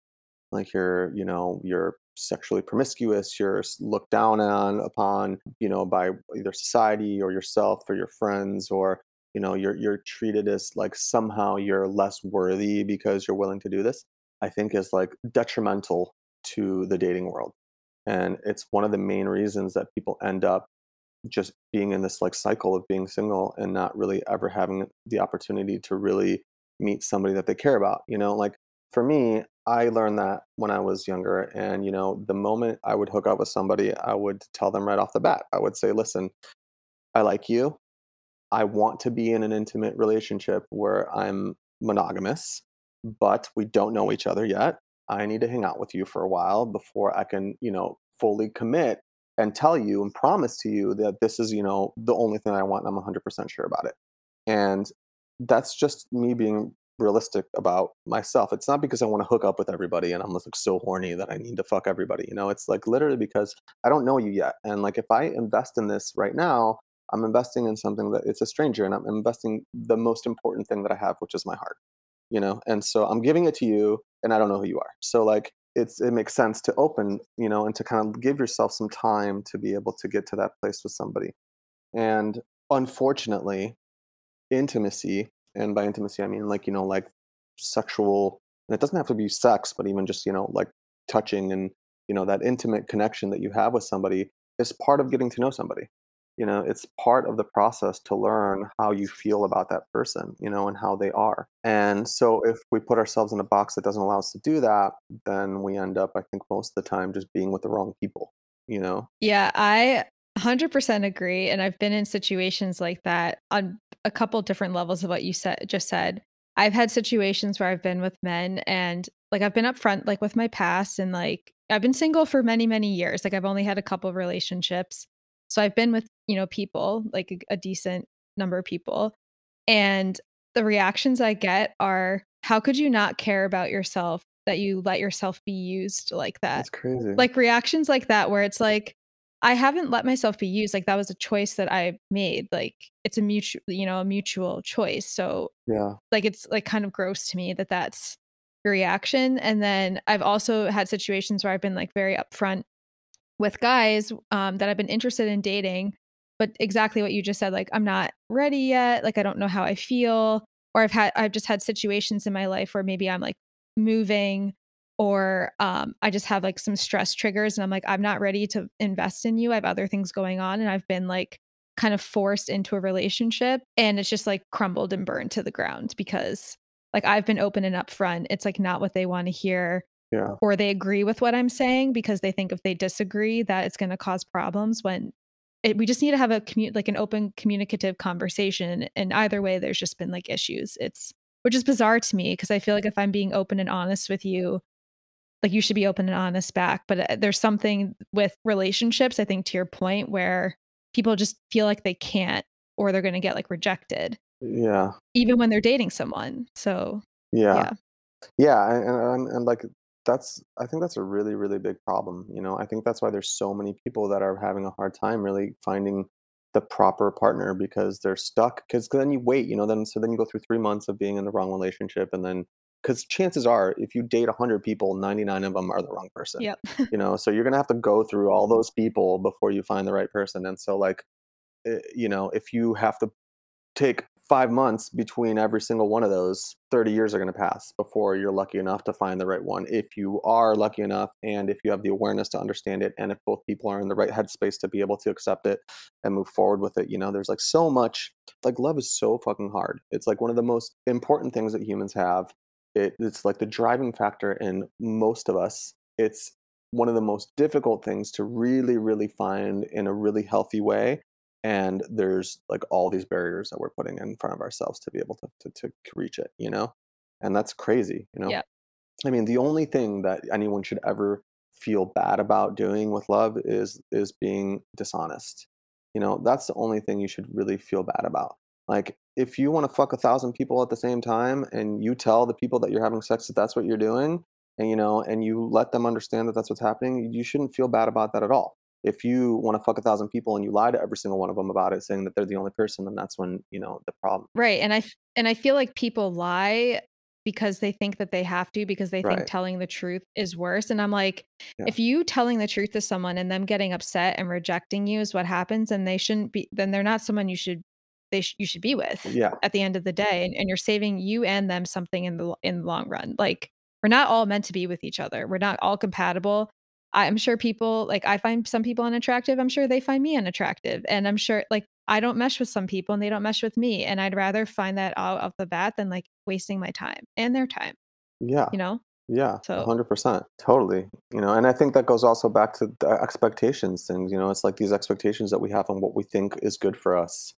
like you're you know you're sexually promiscuous you're looked down on upon you know by either society or yourself or your friends or you know you're you're treated as like somehow you're less worthy because you're willing to do this i think is like detrimental to the dating world. And it's one of the main reasons that people end up just being in this like cycle of being single and not really ever having the opportunity to really meet somebody that they care about you know? Like for me i learned that when i was younger and you know the moment i would hook up with somebody i would tell them right off the bat i would say listen i like you i want to be in an intimate relationship where i'm monogamous but we don't know each other yet i need to hang out with you for a while before i can you know fully commit and tell you and promise to you that this is, you know, the only thing I want. I'm 100% sure about it. And that's just me being realistic about myself. It's not because I want to hook up with everybody and I'm like so horny that I need to fuck everybody. You know, it's like literally because I don't know you yet. And like if I invest in this right now, I'm investing in something that it's a stranger and I'm investing the most important thing that I have, which is my heart. You know, and so I'm giving it to you and I don't know who you are. So like it's it makes sense to open you know and to kind of give yourself some time to be able to get to that place with somebody and unfortunately intimacy and by intimacy i mean like you know like sexual and it doesn't have to be sex but even just you know like touching and you know that intimate connection that you have with somebody is part of getting to know somebody you know it's part of the process to learn how you feel about that person you know and how they are. And so if we put ourselves in a box that doesn't allow us to do that then we end up i think most of the time just being with the wrong people you know? Yeah i 100% agree and i've been in situations like that on a couple different levels of what you said just said. I've had situations where i've been with men and like i've been upfront like with my past and like i've been single for many many years like i've only had a couple of relationships. So I've been with, you know, people, like a, a decent number of people. And the reactions I get are, how could you not care about yourself that you let yourself be used like that? That's crazy. Like reactions like that, where it's like, I haven't let myself be used. Like that was a choice that I made. Like it's a mutual, you know, a mutual choice. So yeah, like it's like kind of gross to me that that's your reaction. And then I've also had situations where I've been like very upfront with guys um, that I've been interested in dating, but exactly what you just said, like I'm not ready yet, like I don't know how I feel, or I've had I've just had situations in my life where maybe I'm like moving or um, I just have like some stress triggers and I'm like, I'm not ready to invest in you. I have other things going on. And I've been like kind of forced into a relationship and it's just like crumbled and burned to the ground because like I've been open and upfront. It's like not what they want to hear. Yeah. Or they agree with what I'm saying because they think if they disagree that it's going to cause problems when it, we just need to have a commu- like an open communicative conversation and either way there's just been like issues. It's which is bizarre to me because I feel like if I'm being open and honest with you, like you should be open and honest back. But uh, there's something with relationships, I think, to your point, where people just feel like they can't or they're going to get like rejected. Yeah. Even when they're dating someone. So, yeah. Yeah. Yeah. And, and, and like, that's, I think that's a really, really big problem. You know, I think that's why there's so many people that are having a hard time really finding the proper partner because they're stuck. Because then you wait, you know, then so then you go through three months of being in the wrong relationship, and then because chances are, if you date hundred people, ninety nine of them are the wrong person. Yep. you know, so you're gonna have to go through all those people before you find the right person. And so, like, eh, you know, if you have to take five months between every single one of those 30 years are going to pass before you're lucky enough to find the right one if you are lucky enough and if you have the awareness to understand it and if both people are in the right headspace to be able to accept it and move forward with it you know there's like so much like love is so fucking hard. It's like one of the most important things that humans have. It, it's like the driving factor in most of us. It's one of the most difficult things to really really find in a really healthy way and there's like all these barriers that we're putting in front of ourselves to be able to to, to reach it you know? And that's crazy you know? Yeah. i mean the only thing that anyone should ever feel bad about doing with love is is being dishonest you know? That's the only thing you should really feel bad about. Like if you want to fuck a thousand people at the same time and you tell the people that you're having sex that that's what you're doing and you know and you let them understand that that's what's happening you shouldn't feel bad about that at all if you want to fuck a thousand people and you lie to every single one of them about it saying that they're the only person then that's when you know the problem Right. And i and I feel like people lie because they think that they have to because they think Right. telling the truth is worse. And I'm like, Yeah. if you telling the truth to someone and them getting upset and rejecting you is what happens, and they shouldn't be, then they're not someone you should they sh- you should be with yeah at the end of the day, and, and you're saving you and them something in the in the long run. Like we're not all meant to be with each other. We're not all compatible. I'm sure people like I find some people unattractive. I'm sure they find me unattractive. And I'm sure like I don't mesh with some people and they don't mesh with me. And I'd rather find that out off the bat than like wasting my time and their time, yeah you know? Yeah, So- 100%. Totally. You know, and I think that goes also back to the expectations things, you know, it's like these expectations that we have on what we think is good for us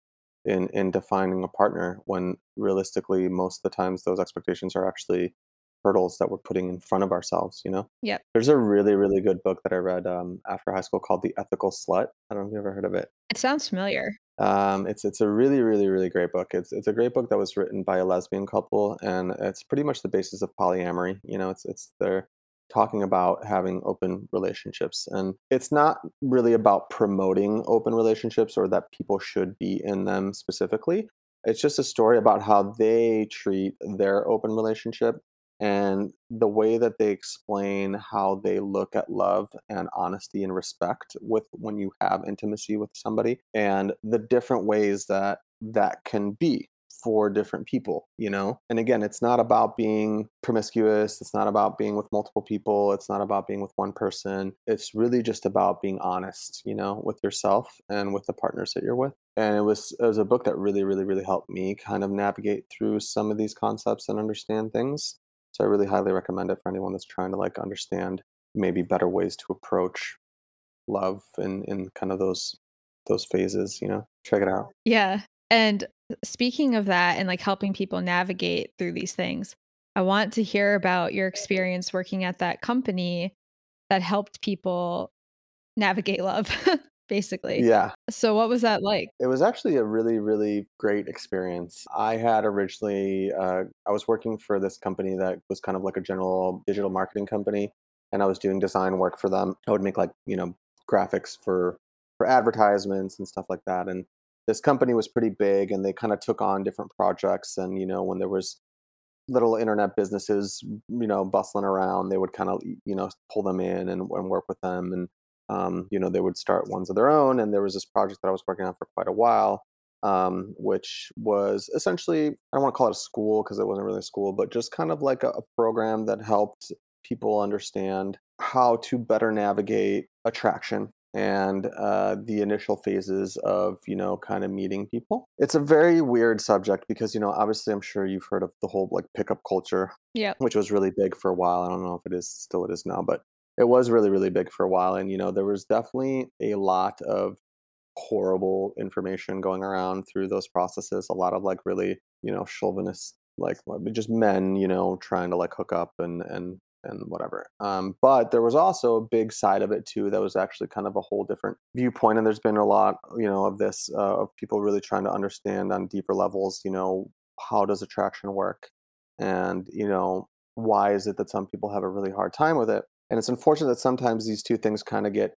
in in defining a partner when realistically most of the times those expectations are actually hurdles that we're putting in front of ourselves, you know. Yeah. There's a really really good book that I read um, after high school called The Ethical Slut. I don't know if you've ever heard of it. It sounds familiar. Um, it's it's a really really really great book. It's it's a great book that was written by a lesbian couple, and it's pretty much the basis of polyamory. You know, it's it's they're talking about having open relationships, and it's not really about promoting open relationships or that people should be in them specifically. It's just a story about how they treat their open relationship and the way that they explain how they look at love and honesty and respect with when you have intimacy with somebody and the different ways that that can be for different people you know? And again it's not about being promiscuous it's not about being with multiple people it's not about being with one person it's really just about being honest you know with yourself and with the partners that you're with. And it was it was a book that really really really helped me kind of navigate through some of these concepts and understand things so I really highly recommend it for anyone that's trying to like understand maybe better ways to approach love in in kind of those those phases, you know. Check it out. Yeah. And uh, speaking of that and like helping people navigate through these things, I want to hear about your experience working at that company that helped people navigate love, basically. Yeah. So what was that like? It was actually a really, really great experience. I had originally, uh, I was working for this company that was kind of like a general digital marketing company, and I was doing design work for them. I would make like, you know, graphics for for advertisements and stuff like that. And this company was pretty big, and they kind of took on different projects. And you know, when there was little internet businesses, you know, bustling around, they would kind of, you know, pull them in and, and work with them. And um, you know, they would start ones of their own. And there was this project that I was working on for quite a while, um, which was essentially, I don't want to call it a school because it wasn't really a school, but just kind of like a, a program that helped people understand how to better navigate attraction and uh, the initial phases of you know kind of meeting people it's a very weird subject because you know obviously i'm sure you've heard of the whole like pickup culture yeah which was really big for a while i don't know if it is still it is now but it was really really big for a while and you know there was definitely a lot of horrible information going around through those processes a lot of like really you know chauvinist like just men you know trying to like hook up and and and whatever. Um, but there was also a big side of it too that was actually kind of a whole different viewpoint. And there's been a lot, you know, of this uh, of people really trying to understand on deeper levels, you know, how does attraction work, and you know, why is it that some people have a really hard time with it? And it's unfortunate that sometimes these two things kind of get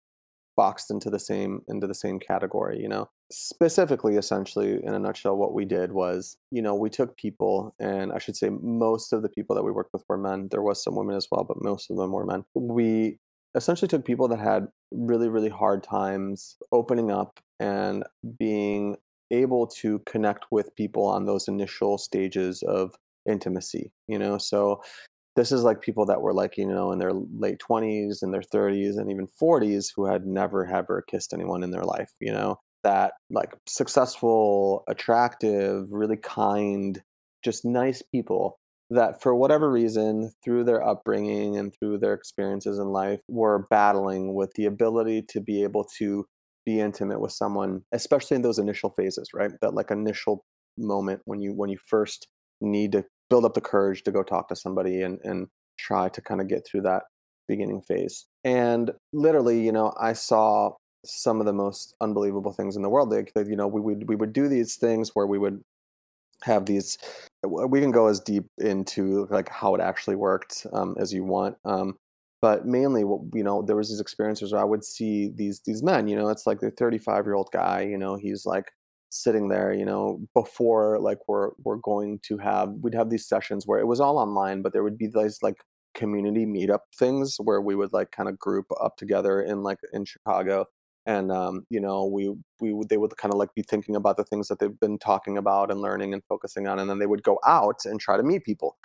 boxed into the same into the same category you know? Specifically essentially in a nutshell what we did was you know we took people and i should say most of the people that we worked with were men. There was some women as well but most of them were men. We essentially took people that had really really hard times opening up and being able to connect with people on those initial stages of intimacy you know? So this is like people that were like you know in their late 20s and their 30s and even 40s who had never ever kissed anyone in their life you know? That like successful attractive really kind just nice people that for whatever reason through their upbringing and through their experiences in life were battling with the ability to be able to be intimate with someone especially in those initial phases right? That like initial moment when you when you first need to build up the courage to go talk to somebody and, and try to kind of get through that beginning phase. And literally, you know, I saw some of the most unbelievable things in the world. Like, you know, we would we would do these things where we would have these. We can go as deep into like how it actually worked um, as you want. Um, but mainly, what you know, there was these experiences where I would see these these men. You know, it's like the 35 year old guy. You know, he's like sitting there, you know, before like we're we're going to have we'd have these sessions where it was all online, but there would be these like community meetup things where we would like kind of group up together in like in Chicago. And um, you know we we would they would kind of like be thinking about the things that they've been talking about and learning and focusing on and then they would go out and try to meet people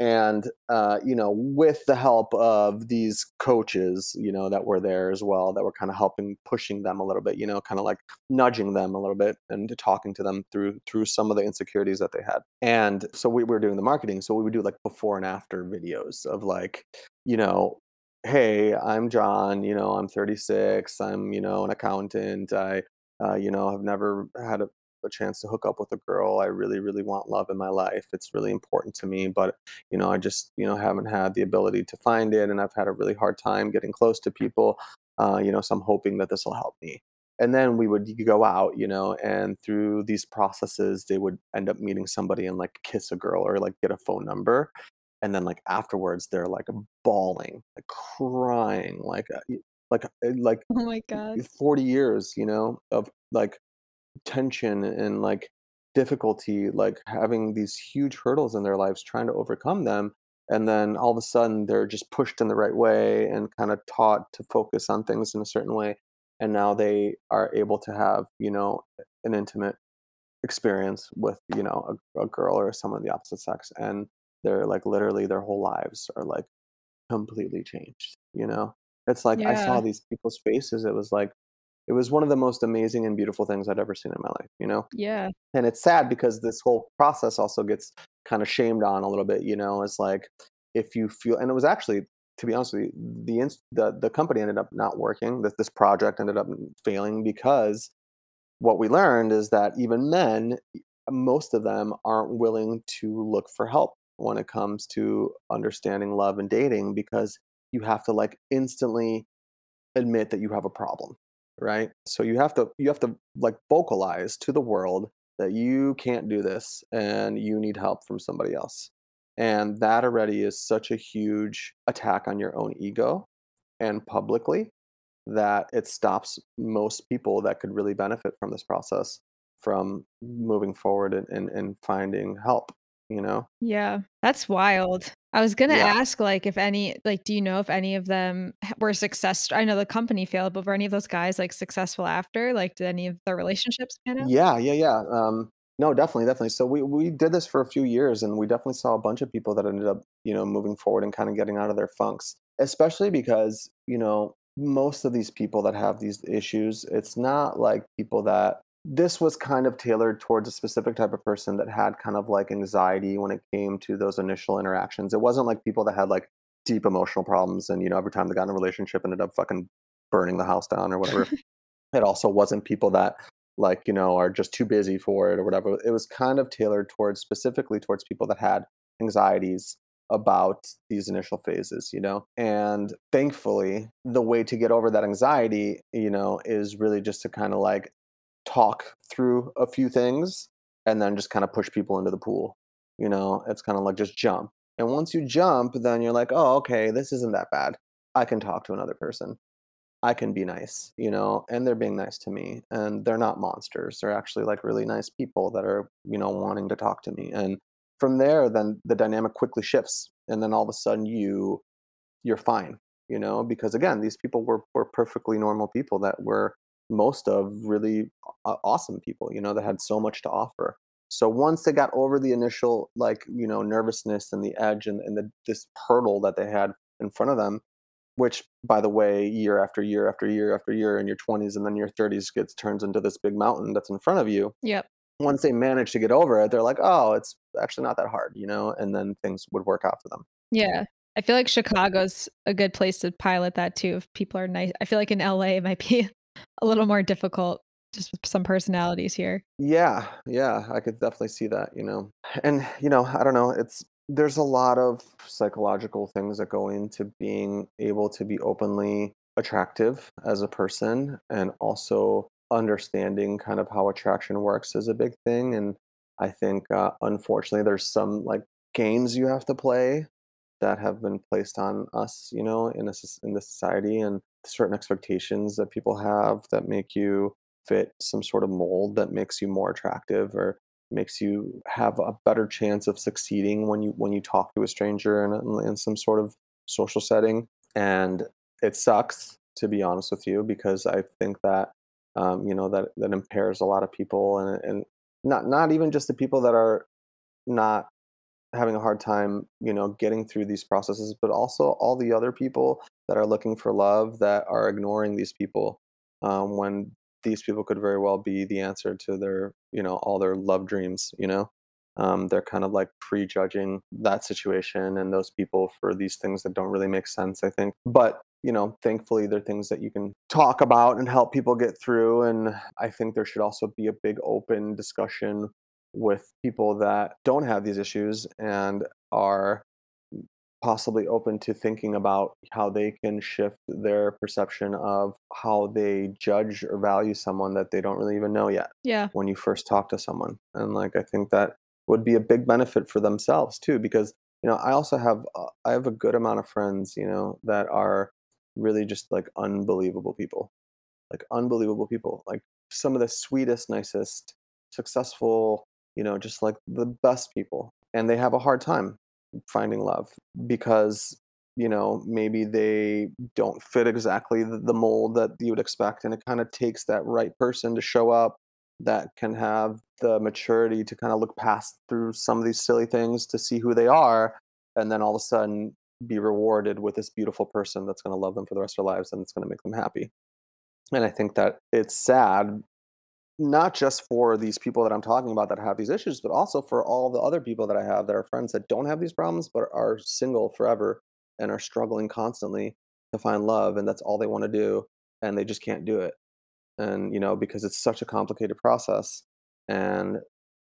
and uh, you know with the help of these coaches you know that were there as well that were kind of helping pushing them a little bit you know kind of like nudging them a little bit and talking to them through through some of the insecurities that they had. And so we were doing the marketing so we would do like before and after videos of like you know hey i'm john you know i'm 36 i'm you know an accountant i uh, you know have never had a a chance to hook up with a girl. I really, really want love in my life. It's really important to me, but you know, I just you know haven't had the ability to find it, and I've had a really hard time getting close to people. Uh, you know, so I'm hoping that this will help me. And then we would go out, you know, and through these processes, they would end up meeting somebody and like kiss a girl or like get a phone number. And then like afterwards, they're like bawling, like crying, like uh, like uh, like oh my god 40 years you know of like tension and like difficulty like having these huge hurdles in their lives trying to overcome them and then all of a sudden they're just pushed in the right way and kind of taught to focus on things in a certain way and now they are able to have you know an intimate experience with you know a, a girl or someone of the opposite sex and they're like literally their whole lives are like completely changed you know? It's like i saw these people's faces it was like it was one of the most amazing and beautiful things I'd ever seen in my life, you know? yeah And it's sad because this whole process also gets kind of shamed on a little bit, you know? It's like if you feel, and it was actually, to be honest with you, the the, the company ended up not working. That this project ended up failing because what we learned is that even men, most of them aren't willing to look for help when it comes to understanding love and dating because you have to like instantly admit that you have a problem right so you have to you have to like vocalize to the world that you can't do this and you need help from somebody else and that already is such a huge attack on your own ego and publicly that it stops most people that could really benefit from this process from moving forward and, and, and finding help you know? Yeah, that's wild. I was gonna Yeah. ask, like, if any like, do you know if any of them were success I know the company failed, but were any of those guys, like, successful after? Like, did any of their relationships pan out? Yeah, yeah, yeah. Um, no, definitely, definitely. So we we did this for a few years, and we definitely saw a bunch of people that ended up, you know, moving forward and kind of getting out of their funks. Especially because, you know, most of these people that have these issues, it's not like people that this was kind of tailored towards a specific type of person that had kind of like anxiety when it came to those initial interactions. It wasn't like people that had like deep emotional problems and, you know, every time they got in a relationship ended up fucking burning the house down or whatever. it also wasn't people that like you know are just too busy for it or whatever it was kind of tailored towards specifically towards people that had anxieties about these initial phases you know and thankfully the way to get over that anxiety you know is really just to kind of like talk through a few things and then just kind of push people into the pool you know? It's kind of like just jump. And once you jump then you're like oh okay this isn't that bad. I can talk to another person. I can be nice, you know, and they're being nice to me and they're not monsters. They're actually like really nice people that are, you know, wanting to talk to me. And from there then the dynamic quickly shifts and then all of a sudden you you're fine, you know, because again, these people were were perfectly normal people that were most of really awesome people, you know, that had so much to offer. So once they got over the initial like, you know, nervousness and the edge and, and the this hurdle that they had in front of them, which by the way year after year after year after year in your 20s and then your 30s gets turns into this big mountain that's in front of you Yep. once they manage to get over it they're like oh it's actually not that hard you know and then things would work out for them Yeah. I feel like Chicago's a good place to pilot that too if people are nice. I feel like in LA it might be a little more difficult just with some personalities here. yeah yeah i could definitely see that you know and you know i don't know it's there's a lot of psychological things that go into being able to be openly attractive as a person and also understanding kind of how attraction works is a big thing and i think uh, unfortunately there's some like games you have to play that have been placed on us you know in a in the society and certain expectations that people have that make you fit some sort of mold that makes you more attractive or makes you have a better chance of succeeding when you when you talk to a stranger in, in some sort of social setting. And it sucks to be honest with you because i think that um, you know that that impairs a lot of people and and not not even just the people that are not having a hard time you know getting through these processes but also all the other people that are looking for love that are ignoring these people um, when these people could very well be the answer to their you know all their love dreams you know? Um, they're kind of like prejudging that situation and those people for these things that don't really make sense i think. But you know thankfully they're things that you can talk about and help people get through and i think there should also be a big open discussion with people that don't have these issues and are possibly open to thinking about how they can shift their perception of how they judge or value someone that they don't really even know yet Yeah. when you first talk to someone. And like i think that would be a big benefit for themselves too because you know i also have uh, i have a good amount of friends you know that are really just like unbelievable people. Like unbelievable people. Like some of the sweetest nicest successful you know just like the best people and they have a hard time finding love because you know maybe they don't fit exactly the, mold that you would expect and it kind of takes that right person to show up that can have the maturity to kind of look past through some of these silly things to see who they are and then all of a sudden be rewarded with this beautiful person that's going to love them for the rest of their lives and it's going to make them happy. And i think that it's sad not just for these people that I'm talking about that have these issues, but also for all the other people that I have that are friends that don't have these problems but are single forever and are struggling constantly to find love and that's all they want to do and they just can't do it. And you know, because it's such a complicated process and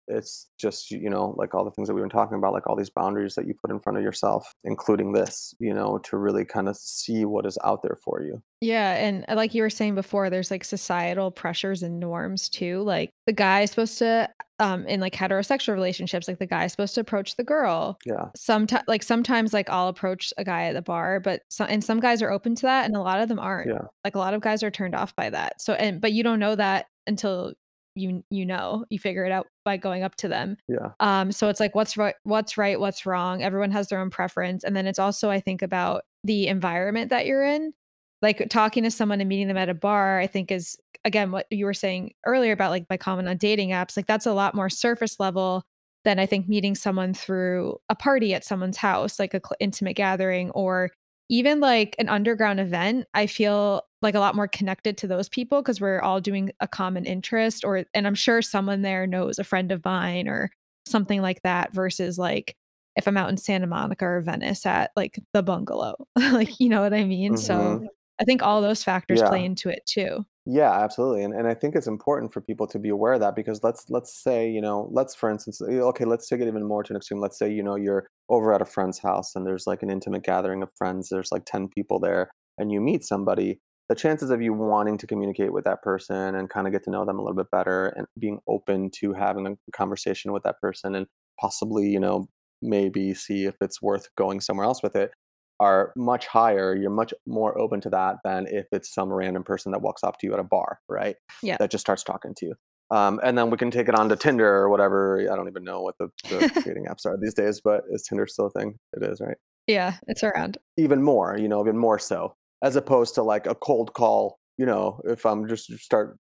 it's just you know like all the things that we've been talking about like all these boundaries that you put in front of yourself including this you know to really kind of see what is out there for you Yeah, and uh, like you were saying before, there's like societal pressures and norms too. Like the guy is supposed to, um, in like heterosexual relationships, like the guy is supposed to approach the girl. yeah Sometimes, like sometimes, like I'll approach a guy at the bar, but some and some guys are open to that, and a lot of them aren't. yeah Like a lot of guys are turned off by that. So, and but you don't know that until you you know you figure it out by going up to them. Yeah. um so it's like what's right what's right what's wrong? Everyone has their own preference and then it's also i think about the environment that you're in. Like talking to someone and meeting them at a bar i think is again what you were saying earlier about like my comment on dating apps like that's a lot more surface level than i think meeting someone through a party at someone's house like a cl- intimate gathering or even like an underground event i feel like a lot more connected to those people because we're all doing a common interest or and i'm sure someone there knows a friend of mine or something like that versus like if i'm out in santa monica or venice at like the bungalow like you know what i mean so Mhm. I think all those factors play into it too Yeah, absolutely. And and I think it's important for people to be aware of that because let's let's say, you know, let's for instance, eh, okay, let's take it even more to an extreme. Let's say, you know, you're over at a friend's house and there's like an intimate gathering of friends. There's like 10 people there and you meet somebody. The chances of you wanting to communicate with that person and kind of get to know them a little bit better and being open to having a conversation with that person and possibly, you know, maybe see if it's worth going somewhere else with it are much higher. You're much more open to that than if it's some random person that walks up to you at a bar, right? Yeah. That just starts talking to you. Um, and then we can take it on to Tinder or whatever. I don't even know what the, the dating apps are these days, but is Tinder still a thing? It is, right? yeah it's around Even more, you know, even more so, as opposed to like a cold call. You know, if I'm just start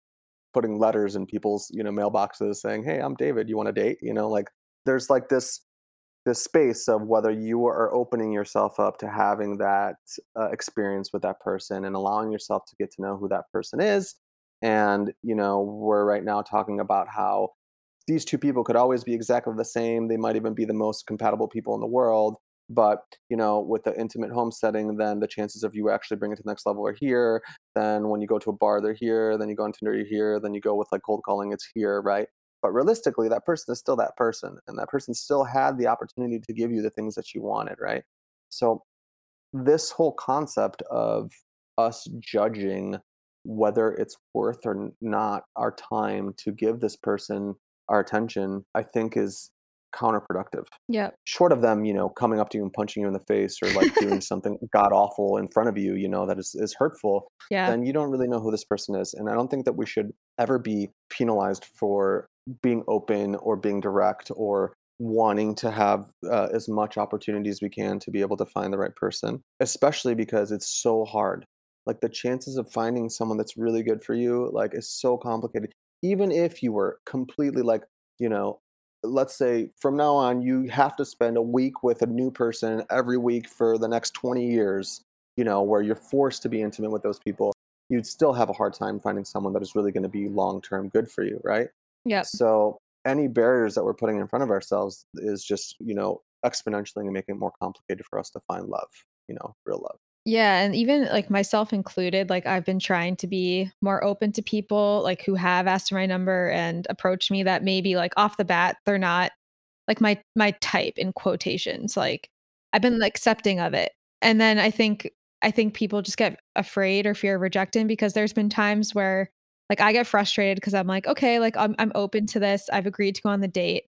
putting letters in people's you know mailboxes saying, "Hey, I'm David. You want to date?" You know, like there's like this this space of whether you are opening yourself up to having that uh, experience with that person and allowing yourself to get to know who that person is. And you know we're right now talking about how these two people could always be exactly the same. They might even be the most compatible people in the world. But you know with the intimate home setting then the chances of you actually bringing it to the next level are here. Then when you go to a bar they're here. Then you go on tinder you're here. Then you go with like cold calling it's here right but realistically that person is still that person and that person still had the opportunity to give you the things that you wanted right? So this whole concept of us judging whether it's worth or not our time to give this person our attention i think is counterproductive. Yeah short of them you know coming up to you and punching you in the face or like doing something god awful in front of you you know that is, is hurtful yeah. then you don't really know who this person is. And I don't think that we should ever be penalized for being open or being direct or wanting to have uh, as much opportunity as we can to be able to find the right person, especially because it's so hard. Like the chances of finding someone that's really good for you, like, is so complicated. Even if you were completely like, you know, let's say from now on, you have to spend a week with a new person every week for the next 20 years you know, where you're forced to be intimate with those people, you'd still have a hard time finding someone that is really going to be long term good for you, right? Yeah So any barriers that we're putting in front of ourselves is just, you know, exponentially making it more complicated for us to find love, you know, real love. Yeah, and even like myself included, like I've been trying to be more open to people like who have asked for my number and approached me that maybe like off the bat they're not like my my type in quotations. Like I've been accepting of it. And then I think I think people just get afraid or fear of rejecting because there's been times where like I get frustrated because I'm like, okay, like I'm I'm open to this. I've agreed to go on the date.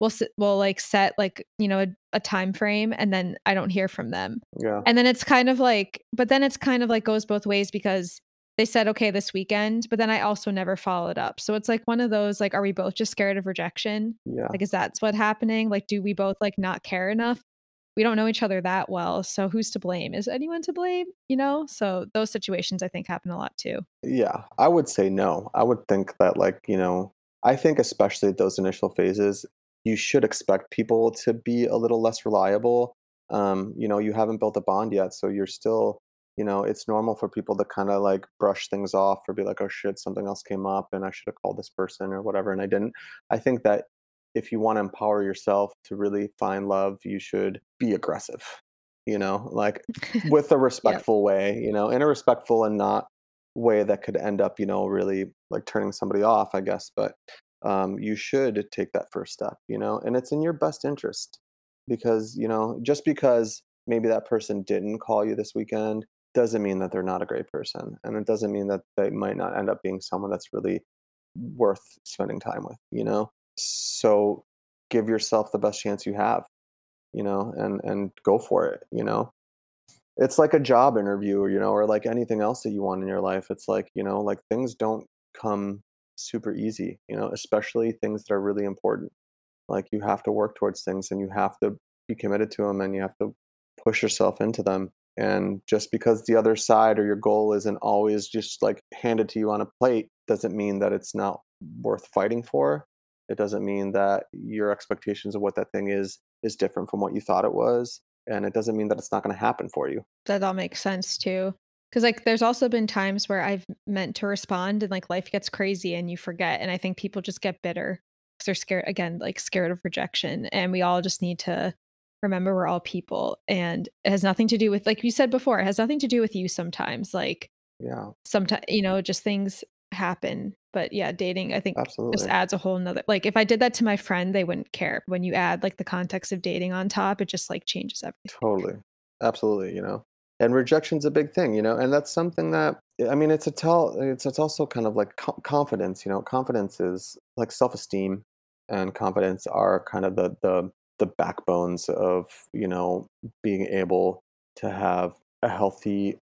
We'll we'll like set like, you know, a, a time frame and then I don't hear from them. Yeah. And then it's kind of like, but then it's kind of like goes both ways because they said, okay, this weekend, but then I also never followed up. So it's like one of those, like, are we both just scared of rejection? Yeah. Like, is that's what happening? Like, do we both like not care enough? We don't know each other that well. So who's to blame? Is anyone to blame? You know? So those situations I think happen a lot too. Yeah. I would say no. I would think that, like, you know, I think especially those initial phases, you should expect people to be a little less reliable. Um, you know, you haven't built a bond yet. So you're still, you know, it's normal for people to kind of like brush things off or be like, oh shit, something else came up and I should have called this person or whatever. And I didn't. I think that if you want to empower yourself to really find love, you should be aggressive, you know, like with a respectful way, you know, in a respectful and not way that could end up, you know, really like turning somebody off, I guess. But um, you should take that first step, you know, and it's in your best interest because, you know, just because maybe that person didn't call you this weekend doesn't mean that they're not a great person. And it doesn't mean that they might not end up being someone that's really worth spending time with, you know? So give yourself the best chance you have, you know, and and go for it, you know. It's like a job interview, you know, or like anything else that you want in your life. It's like, you know, like things don't come super easy, you know, especially things that are really important. Like you have to work towards things and you have to be committed to them and you have to push yourself into them. And just because the other side or your goal isn't always just like handed to you on a plate doesn't mean that it's not worth fighting for. It doesn't mean that your expectations of what that thing is is different from what you thought it was. And it doesn't mean that it's not going to happen for you. That all makes sense too. Cause like there's also been times where I've meant to respond and like life gets crazy and you forget. And I think people just get bitter because they're scared again, like scared of rejection. And we all just need to remember we're all people and it has nothing to do with like you said before it has nothing to do with you sometimes like yeah sometimes you know just things happen but yeah dating i think absolutely. just adds a whole nother like if i did that to my friend they wouldn't care. When you add like the context of dating on top it just like changes everything. Totally. Absolutely you know and rejection's a big thing you know and that's something that i mean it's a tell it's it's also kind of like co- confidence you know confidence is like self-esteem and confidence are kind of the the the backbones of you know being able to have a healthy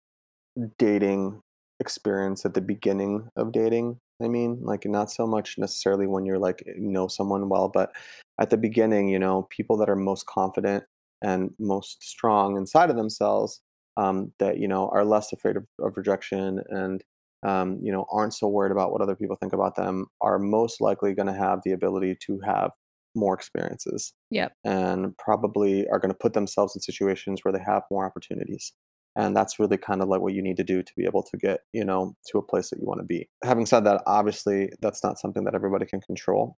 dating experience at the beginning of dating i mean like not so much necessarily when you're like know someone well but at the beginning you know people that are most confident and most strong inside of themselves um, that you know are less afraid of, of rejection and um, you know aren't so worried about what other people think about them are most likely going to have the ability to have more experiences Yep. and probably are going to put themselves in situations where they have more opportunities and that's really kind of like what you need to do to be able to get you know to a place that you want to be having said that obviously that's not something that everybody can control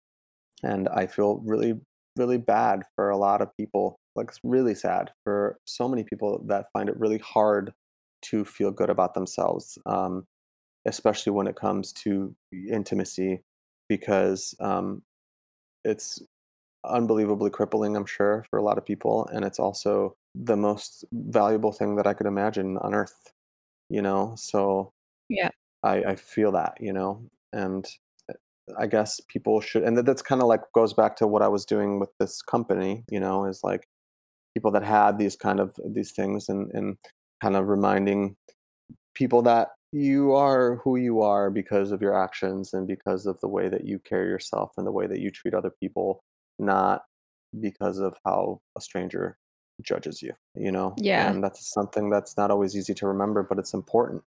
and i feel really really bad for a lot of people like it's really sad for so many people that find it really hard to feel good about themselves um, especially when it comes to intimacy because um, it's unbelievably crippling, I'm sure, for a lot of people. And it's also the most valuable thing that I could imagine on earth, you know? So Yeah. I, I feel that, you know? And uh, I guess people should, and that's kind of like goes back to what I was doing with this company, you know, is like people that had these kind of these things and, and kind of reminding people that you are who you are because of your actions and because of the way that you carry yourself and the way that you treat other people not because of how a stranger judges you, you know? Yeah. And that's something that's not always easy to remember, but it's important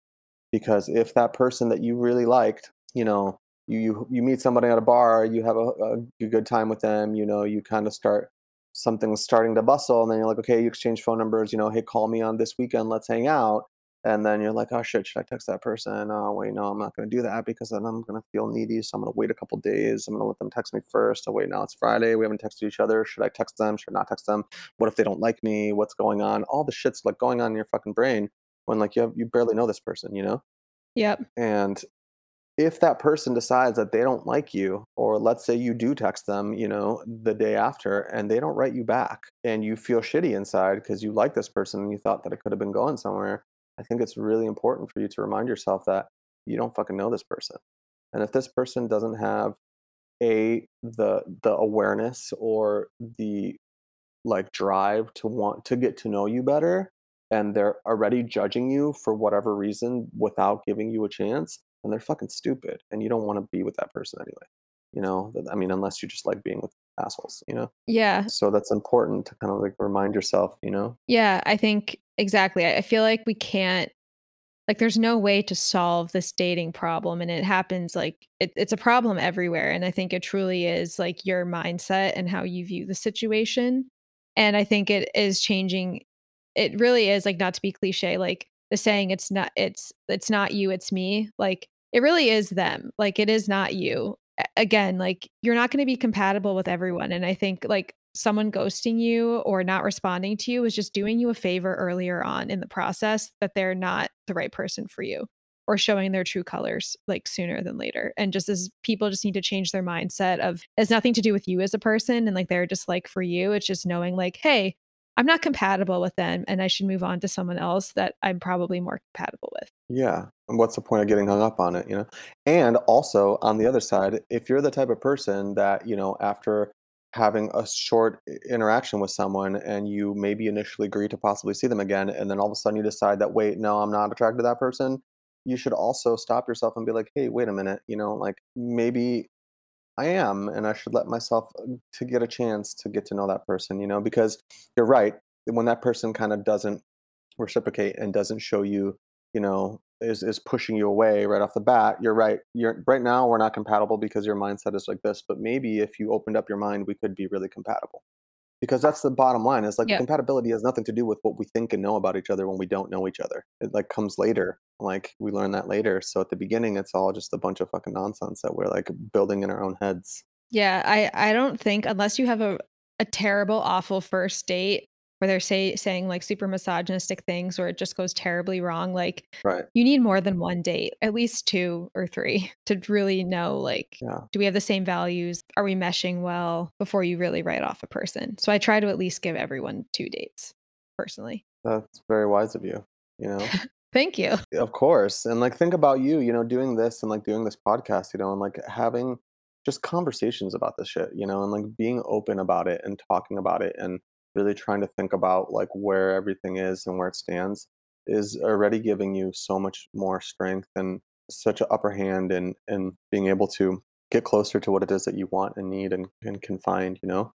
because if that person that you really liked, you know, you you, you meet somebody at a bar, you have a, a good time with them, you know, you kind of start something's starting to bustle and then you're like, okay, you exchange phone numbers, you know, hey, call me on this weekend, let's hang out and then you're like, oh shit, should I text that person? Oh wait, no, I'm not going to do that because then I'm going to feel needy. So I'm going to wait a couple days. I'm going to let them text me first. Oh wait, now it's Friday. We haven't texted each other. Should I text them? Should I not text them? What if they don't like me? What's going on? All the shit's like going on in your fucking brain when like you have, you barely know this person, you know? Yep. And if that person decides that they don't like you, or let's say you do text them, you know, the day after and they don't write you back and you feel shitty inside because you like this person and you thought that it could have been going somewhere, I think it's really important for you to remind yourself that you don't fucking know this person. And if this person doesn't have a the the awareness or the like drive to want to get to know you better and they're already judging you for whatever reason without giving you a chance, then they're fucking stupid and you don't want to be with that person anyway. You know, I mean unless you just like being with assholes, you know? Yeah. So that's important to kind of like remind yourself, you know? Yeah, I think exactly. I feel like we can't like there's no way to solve this dating problem and it happens like it, it's a problem everywhere and i think it truly is like your mindset and how you view the situation and i think it is changing it really is like not to be cliche like the saying it's not it's it's not you it's me like it really is them like it is not you again like you're not going to be compatible with everyone and i think like someone ghosting you or not responding to you is just doing you a favor earlier on in the process that they're not the right person for you or showing their true colors like sooner than later. And just as people just need to change their mindset of it has nothing to do with you as a person and like they're just like for you. It's just knowing like, hey, I'm not compatible with them and I should move on to someone else that I'm probably more compatible with. Yeah. And what's the point of getting hung up on it, you know? And also on the other side, if you're the type of person that, you know, after having a short interaction with someone and you maybe initially agree to possibly see them again and then all of a sudden you decide that wait no i'm not attracted to that person you should also stop yourself and be like, hey, wait a minute, you know, like maybe I am, and I should let myself uh, to get a chance to get to know that person, you know, because you're right. When that person kind of doesn't reciprocate and doesn't show you, you know, is is pushing you away right off the bat, you're right. You're right now we're not compatible because your mindset is like this, but maybe if you opened up your mind, we could be really compatible because that's the bottom line is like Yeah. compatibility has nothing to do with what we think and know about each other when we don't know each other it like comes later like we learn that later so at the beginning it's all just a bunch of fucking nonsense that we're like building in our own heads Yeah, I I don't think unless you have a a terrible, awful first date where they're say saying like super misogynistic things or it just goes terribly wrong, like right you need more than one date, at least two or three to really know like yeah do we have the same values? Are we meshing well before you really write off a person? So I try to at least give everyone two dates personally. that's very wise of you you know Thank you. Of course. And like think about you, you know, doing this and like doing this podcast, you know, and like having just conversations about this shit, you know, and like being open about it and talking about it and really trying to think about like where everything is and where it stands is already giving you so much more strength and such an upper hand and and being able to get closer to what it is that you want and need and, and can find, you know.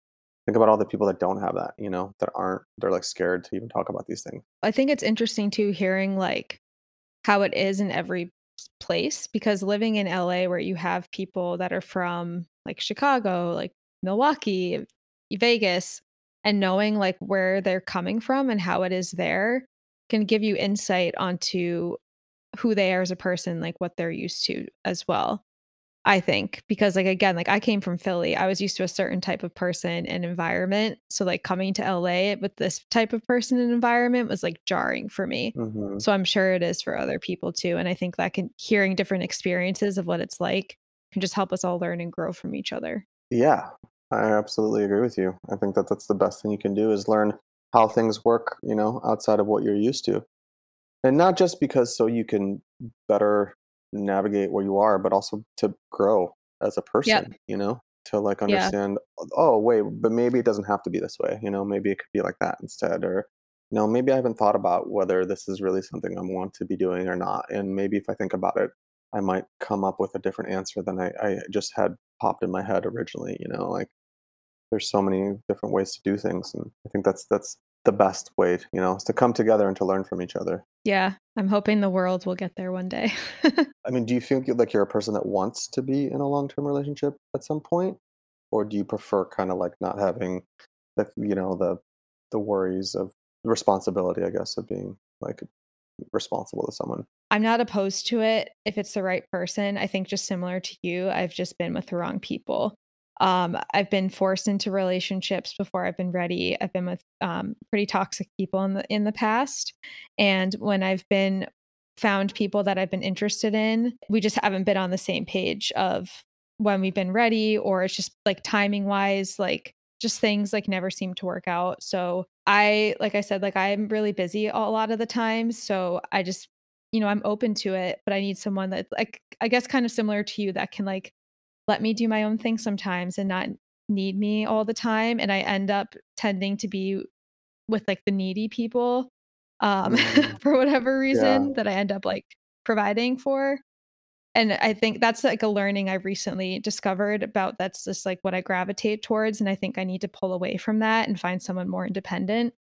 Think about all the people that don't have that, you know, that aren't they're like scared to even talk about these things. I think it's interesting too hearing like how it is in every place because living in LA where you have people that are from like Chicago, like Milwaukee, Vegas, and knowing like where they're coming from and how it is there can give you insight onto who they are as a person, like what they're used to as well. I think because like again, like I came from Philly. I was used to a certain type of person and environment. So like coming to LA with this type of person and environment was like jarring for me. Mhm. So I'm sure it is for other people too. And I think that can hearing different experiences of what it's like can just help us all learn and grow from each other. Yeah, I absolutely agree with you. I think that that's the best thing you can do is learn how things work, you know, outside of what you're used to. And not just because so you can better navigate where you are, but also to grow as a person, you know, to like Yeah. understand, oh, oh, wait, but maybe it doesn't have to be this way, you know, maybe it could be like that instead. Or, you know, maybe I haven't thought about whether this is really something I want to be doing or not. And maybe if I think about it, I might come up with a different answer than I, I just had popped in my head originally, you know, like there's so many different ways to do things. And I think that's that's the best way, you know, is to come together and to learn from each other. Yeah. I'm hoping the world will get there one day. I mean, do you feel like you're a person that wants to be in a long-term relationship at some point, or do you prefer kind of like not having the you know the the worries of responsibility, I guess, of being like responsible to someone? I'm not opposed to it if it's the right person. I think just similar to you, I've just been with the wrong people. Um, I've been forced into relationships before I've been ready. I've been with um, pretty toxic people in the in the past, and when I've been found people that I've been interested in, we just haven't been on the same page of when we've been ready, or it's just like timing wise, like just things like never seem to work out. So I, like I said, like I'm really busy a lot of the time, so I just you know, I'm open to it, but I need someone that like I guess kind of similar to you that can like let me do my own thing sometimes and not need me all the time. And I end up tending to be with like the needy people um Mm, for whatever yeah, reason that I end up like providing for. And I think that's like a learning I've recently discovered about that's just like what I gravitate towards. And I think I need to pull away from that and find someone more independent.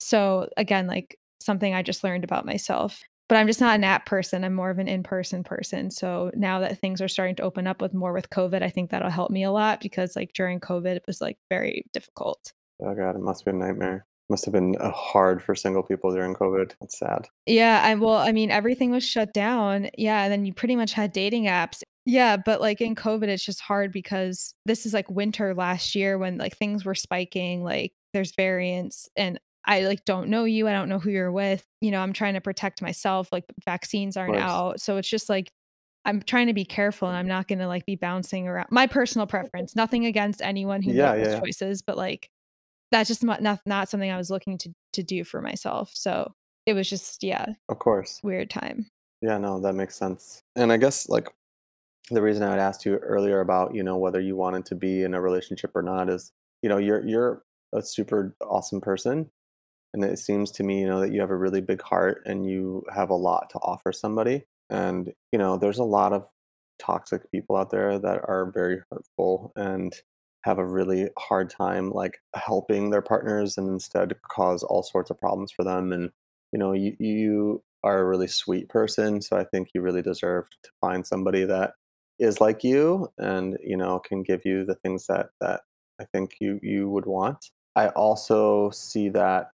So again, like something I just learned about myself. But I'm just not an app person. I'm more of an in-person person. So now that things are starting to open up with more with COVID, I think that'll help me a lot because like during COVID it was like very difficult. oh god, it must be a nightmare. Must have been uh, hard for single people during COVID. That's sad. Yeah, I well, I mean everything was shut down. Yeah, and then you pretty much had dating apps. Yeah, but like in COVID it's just hard because this is like winter last year when like things were spiking, like there's variants and I like don't know you, I don't know who you're with. You know, I'm trying to protect myself, like vaccines aren't out. So it's just like I'm trying to be careful and I'm not going to like be bouncing around. My personal preference, nothing against anyone who Yeah, yeah, yeah. choices, but like that's just not not, not something I was looking to to do for myself. So it was just yeah, Of course. weird time. Yeah, no, that makes sense. And I guess like the reason I had asked you earlier about, you know, whether you wanted to be in a relationship or not is, you know, you're you're a super awesome person. And it seems to me, you know, that you have a really big heart and you have a lot to offer somebody. And, you know, there's a lot of toxic people out there that are very hurtful and have a really hard time like helping their partners and instead cause all sorts of problems for them and you know you you are a really sweet person so i think you really deserve to find somebody that is like you and you know can give you the things that that i think you you would want i also see that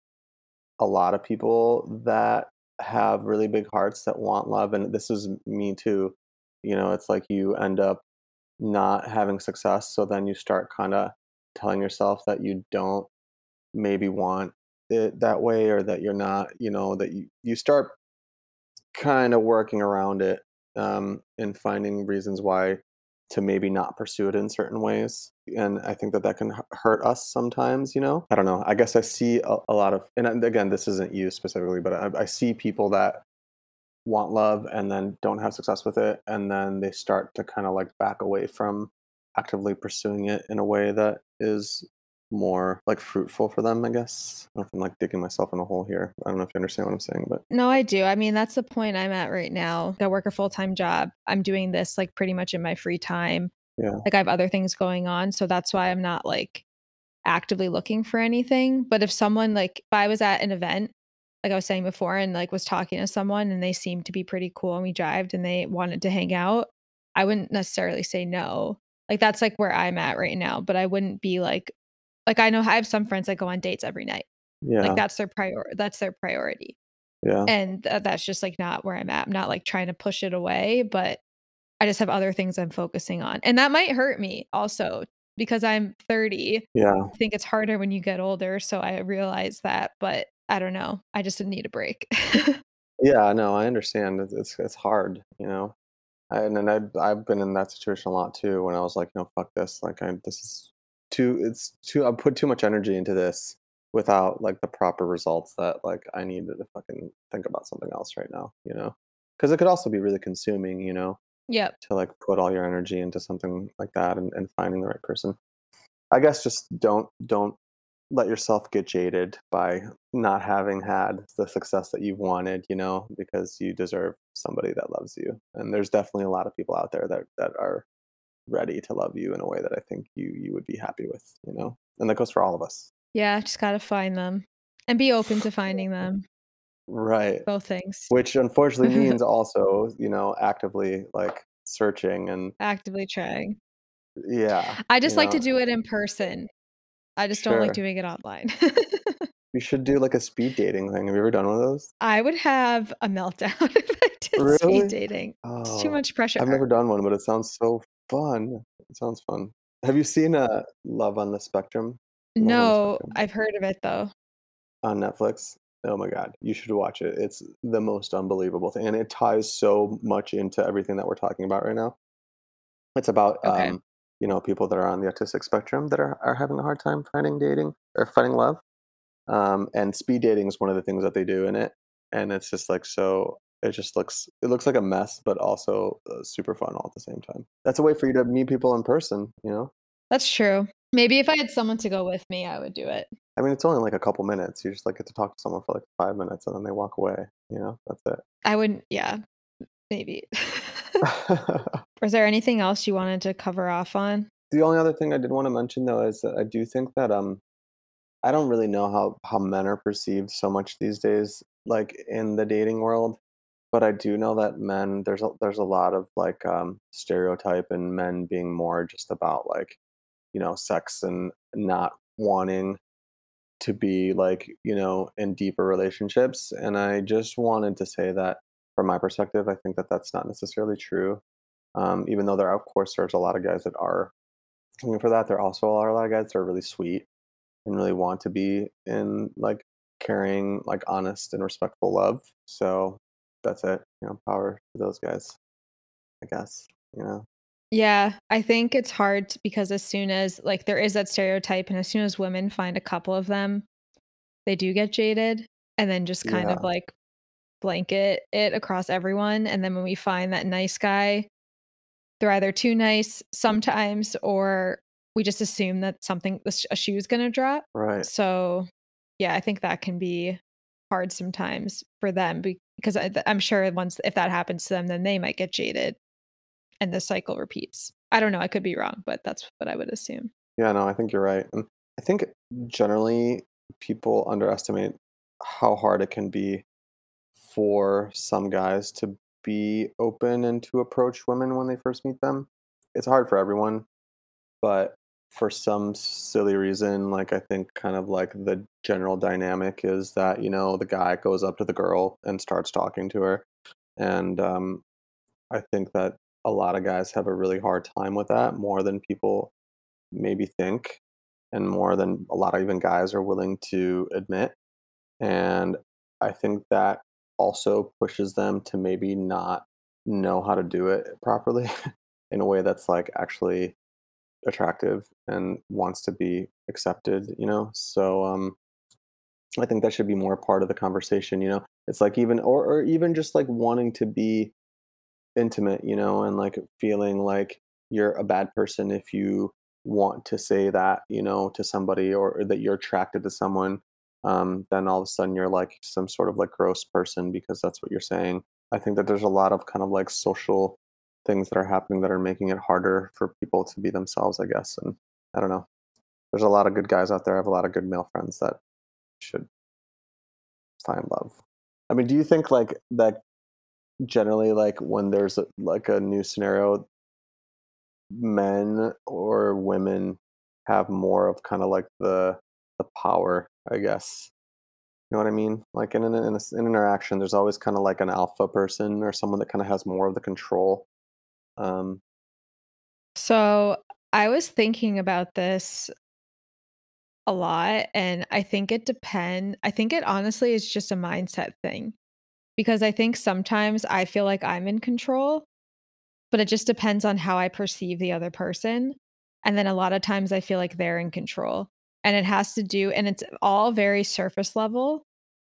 a lot of people that have really big hearts that want love and this is me too you know it's like you end up not having success so then you start kind of telling yourself that you don't maybe want it that way or that you're not you know that you, you start kind of working around it um, and finding reasons why to maybe not pursue it in certain ways and i think that that can hurt us sometimes you know? I don't know i guess i see a, a lot of uh, and again this isn't you specifically but I, I see people that want love and then don't have success with it and then they start to kind of like back away from actively pursuing it in a way that is more like fruitful for them i guess I don't know if i'm like digging myself in a hole here i don't know if you understand what i'm saying but No, I do. I mean, that's the point I'm at right now. I work a full time job. I'm doing this like pretty much in my free time. yeah Like I have other things going on. So that's why I'm not like actively looking for anything. But if someone like if I was at an event, like I was saying before, and like was talking to someone and they seemed to be pretty cool and we jived and they wanted to hang out, I wouldn't necessarily say no. Like that's like where I'm at right now. But I wouldn't be like like I know I have some friends that go on dates every night. yeah. Like that's their prior that's their priority. Yeah. And th- that's just like not where i'm at. I'm not like trying to push it away but i just have other things i'm focusing on. And that might hurt me also because i'm 30 yeah. i think it's harder when you get older so i realize that but i don't know. I just need a break. Yeah no i understand. It's it's, it's hard you know? And then I've, I've been in that situation a lot too when i was like no fuck this. Like i this is too it's too i put too much energy into this without like the proper results that like i needed to fucking think about something else right now you know? Because it could also be really consuming you know? Yep. To like put all your energy into something like that and, and finding the right person. I guess just don't don't let yourself get jaded by not having had the success that you've wanted you know because you deserve somebody that loves you. And there's definitely a lot of people out there that that are ready to love you in a way that i think you you would be happy with you know? And that goes for all of us. Yeah just gotta find them and be open to finding them. Right. Both things. Which unfortunately means also you know actively like searching and actively trying. Yeah i just like to do it in person. I just don't like doing it online. You should do like a speed dating thing. Have you ever done one of those? I would have a meltdown if I did Really? speed dating. It's too Oh, much pressure. I've never done one, but it sounds so fun. It sounds fun. Have you seen uh, Love on the Spectrum Love on the No, Spectrum I've heard of it though. on Netflix? Oh my God, you should watch it. It's the most unbelievable thing, and it ties so much into everything that we're talking about right now. It's about Okay. um, you know people that are on the autistic spectrum that are, are having a hard time finding dating or finding love. Um, and speed dating is one of the things that they do in it, and it's just like so. It just looks it looks like a mess, but also uh, super fun all at the same time. That's a way for you to meet people in person. You know, That's true. Maybe if I had someone to go with me, I would do it. I mean, it's only like a couple minutes. You just like get to talk to someone for like five minutes, and then they walk away. You know, that's it. I wouldn't, yeah, maybe. Was there anything else you wanted to cover off on? the only other thing I did want to mention though is that I do think that um I don't really know how how men are perceived so much these days, like in the dating world. But I do know that men there's a there's a lot of like um stereotype and men being more just about like, you know, sex and not wanting to be like, you know, in deeper relationships. And I just wanted to say that from my perspective, I think that that's not necessarily true. Um, even though there, of course, there's a lot of guys that are looking for that. There also are a lot of guys that are really sweet and really want to be in like caring, like honest and respectful love. So that's it. You know, power to those guys, I guess. You know, Yeah, I think it's hard because as soon as like there is that stereotype, and as soon as women find a couple of them, they do get jaded and then just kind yeah, of like blanket it across everyone. And then when we find that nice guy, they're either too nice sometimes or we just assume that something a shoe is going to drop right. so yeah i think that can be hard sometimes for them because i'm sure once if that happens to them then they might get jaded and the cycle repeats i don't know i could be wrong but that's what i would assume Yeah, no, I think you're right. And I think generally people underestimate how hard it can be for some guys to be open and to approach women when they first meet them. It's hard for everyone, but for some silly reason, like I think kind of like the general dynamic is that, you know, the guy goes up to the girl and starts talking to her. And um, I think that a lot of guys have a really hard time with that more than people maybe think and more than a lot of even guys are willing to admit. And I think that also pushes them to maybe not know how to do it properly in a way that's like actually attractive and wants to be accepted, you know? So um I think that should be more part of the conversation, you know? It's like even or or even just like wanting to be intimate, you know, and like feeling like you're a bad person if you want to say that, you know, to somebody or, or that you're attracted to someone, um, then all of a sudden you're like some sort of like gross person because that's what you're saying. I think that there's a lot of kind of like social things that are happening that are making it harder for people to be themselves, I guess. And I don't know. There's a lot of good guys out there. I have a lot of good male friends that should find love. I mean, do you think like that generally like when there's a, like a new scenario men or women have more of kind of like the the power, I guess. You know what I mean? Like in an, in, in interaction, there's always kind of like an alpha person or someone that kind of has more of the control. Um, so i was thinking about this a lot and i think it depend i think it honestly is just a mindset thing because i think sometimes i feel like i'm in control but it just depends on how I perceive the other person. And then a lot of times I feel like they're in control. And it has to do, and it's all very surface level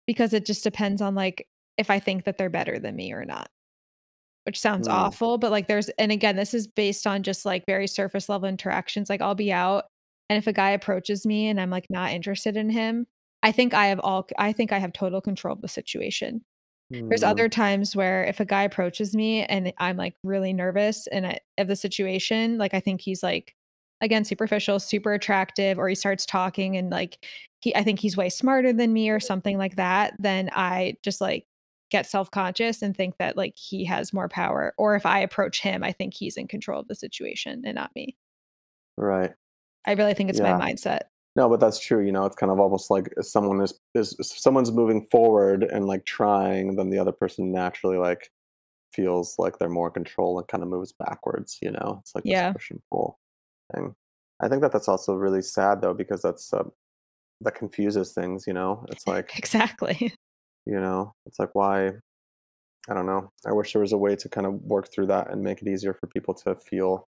because it just depends on like if I think that they're better than me or not, which sounds mm, awful. But like there's, and again, this is based on just like very surface level interactions. Like I'll be out, and if a guy approaches me and I'm like not interested in him, I think I have all, I think I have total control of the situation. There's mm, other times where if a guy approaches me and I'm like really nervous and I, of the situation, like I think he's like again superficial, super attractive, or he starts talking and like he I think he's way smarter than me or something like that, then I just like get self-conscious and think that like he has more power. Or if I approach him, I think he's in control of the situation and not me. right. I really think it's my mindset. No, but that's true. You know, it's kind of almost like if someone is is if someone's moving forward and like trying, then the other person naturally like feels like they're more in control and kind of moves backwards. You know, it's like this Yeah, push and pull thing. I think that that's also really sad though because that's uh, that confuses things. You know, it's like exactly. You know, it's like why I don't know. I wish there was a way to kind of work through that and make it easier for people to feel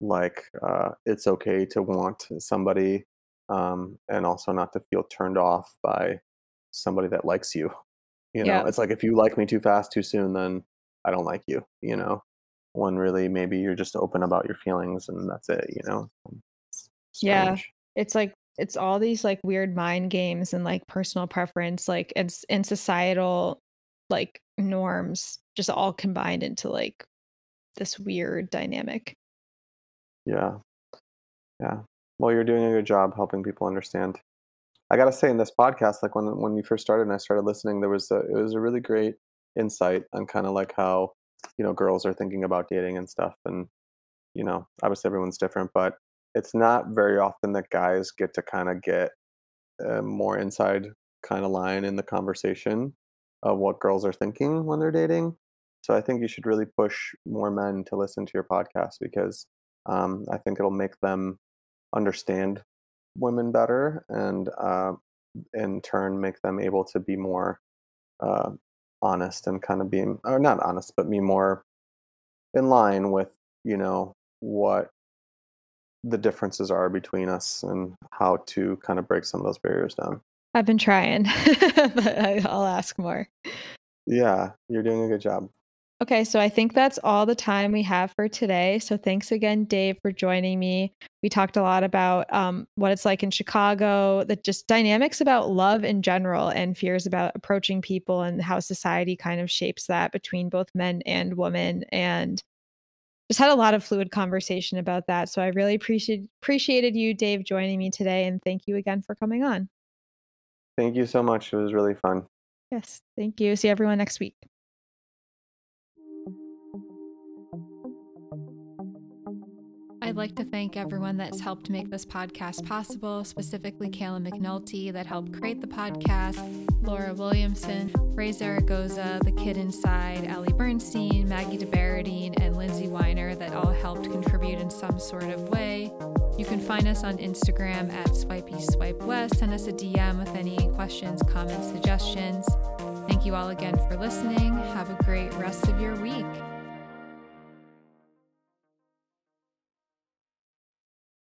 like uh, it's okay to want somebody um, and also not to feel turned off by somebody that likes you. You know, Yeah. it's like if you like me too fast, too soon, then I don't like you. You know, when really maybe you're just open about your feelings and that's it. You know, it's Yeah. It's like it's all these like weird mind games and like personal preference, like it's and societal like norms just all combined into like this weird dynamic. Yeah, yeah. Well, you're doing a good job helping people understand. I gotta say, in this podcast, like when when you first started and I started listening, there was a it was a really great insight on kind of like how you know girls are thinking about dating and stuff. And you know, obviously everyone's different, but it's not very often that guys get to kind of get a more inside kind of line in the conversation of what girls are thinking when they're dating. So I think you should really push more men to listen to your podcast because um, I think it'll make them understand women better and uh, in turn make them able to be more uh, honest and kind of being or not honest but be more in line with you know what the differences are between us and how to kind of break some of those barriers down I've been trying, but I'll ask more. yeah you're doing a good job Okay, so I think that's all the time we have for today. So thanks again, Dave, for joining me. We talked a lot about um, what it's like in Chicago, the just dynamics about love in general, and fears about approaching people, and how society kind of shapes that between both men and women. And just had a lot of fluid conversation about that. So I really appreciate appreciated you, Dave, joining me today, and thank you again for coming on. Thank you so much. It was really fun. Yes, thank you. See everyone next week. I'd like to thank everyone that's helped make this podcast possible, specifically Kayla McNulty that helped create the podcast, Laura Williamson, Ray Zaragoza, The Kid Inside, Ellie Bernstein, Maggie DeBaradine, and Lindsay Weiner that all helped contribute in some sort of way. You can find us on Instagram at Swipey Swipe West. Send us a DM with any questions, comments, suggestions. Thank you all again for listening. Have a great rest of your week.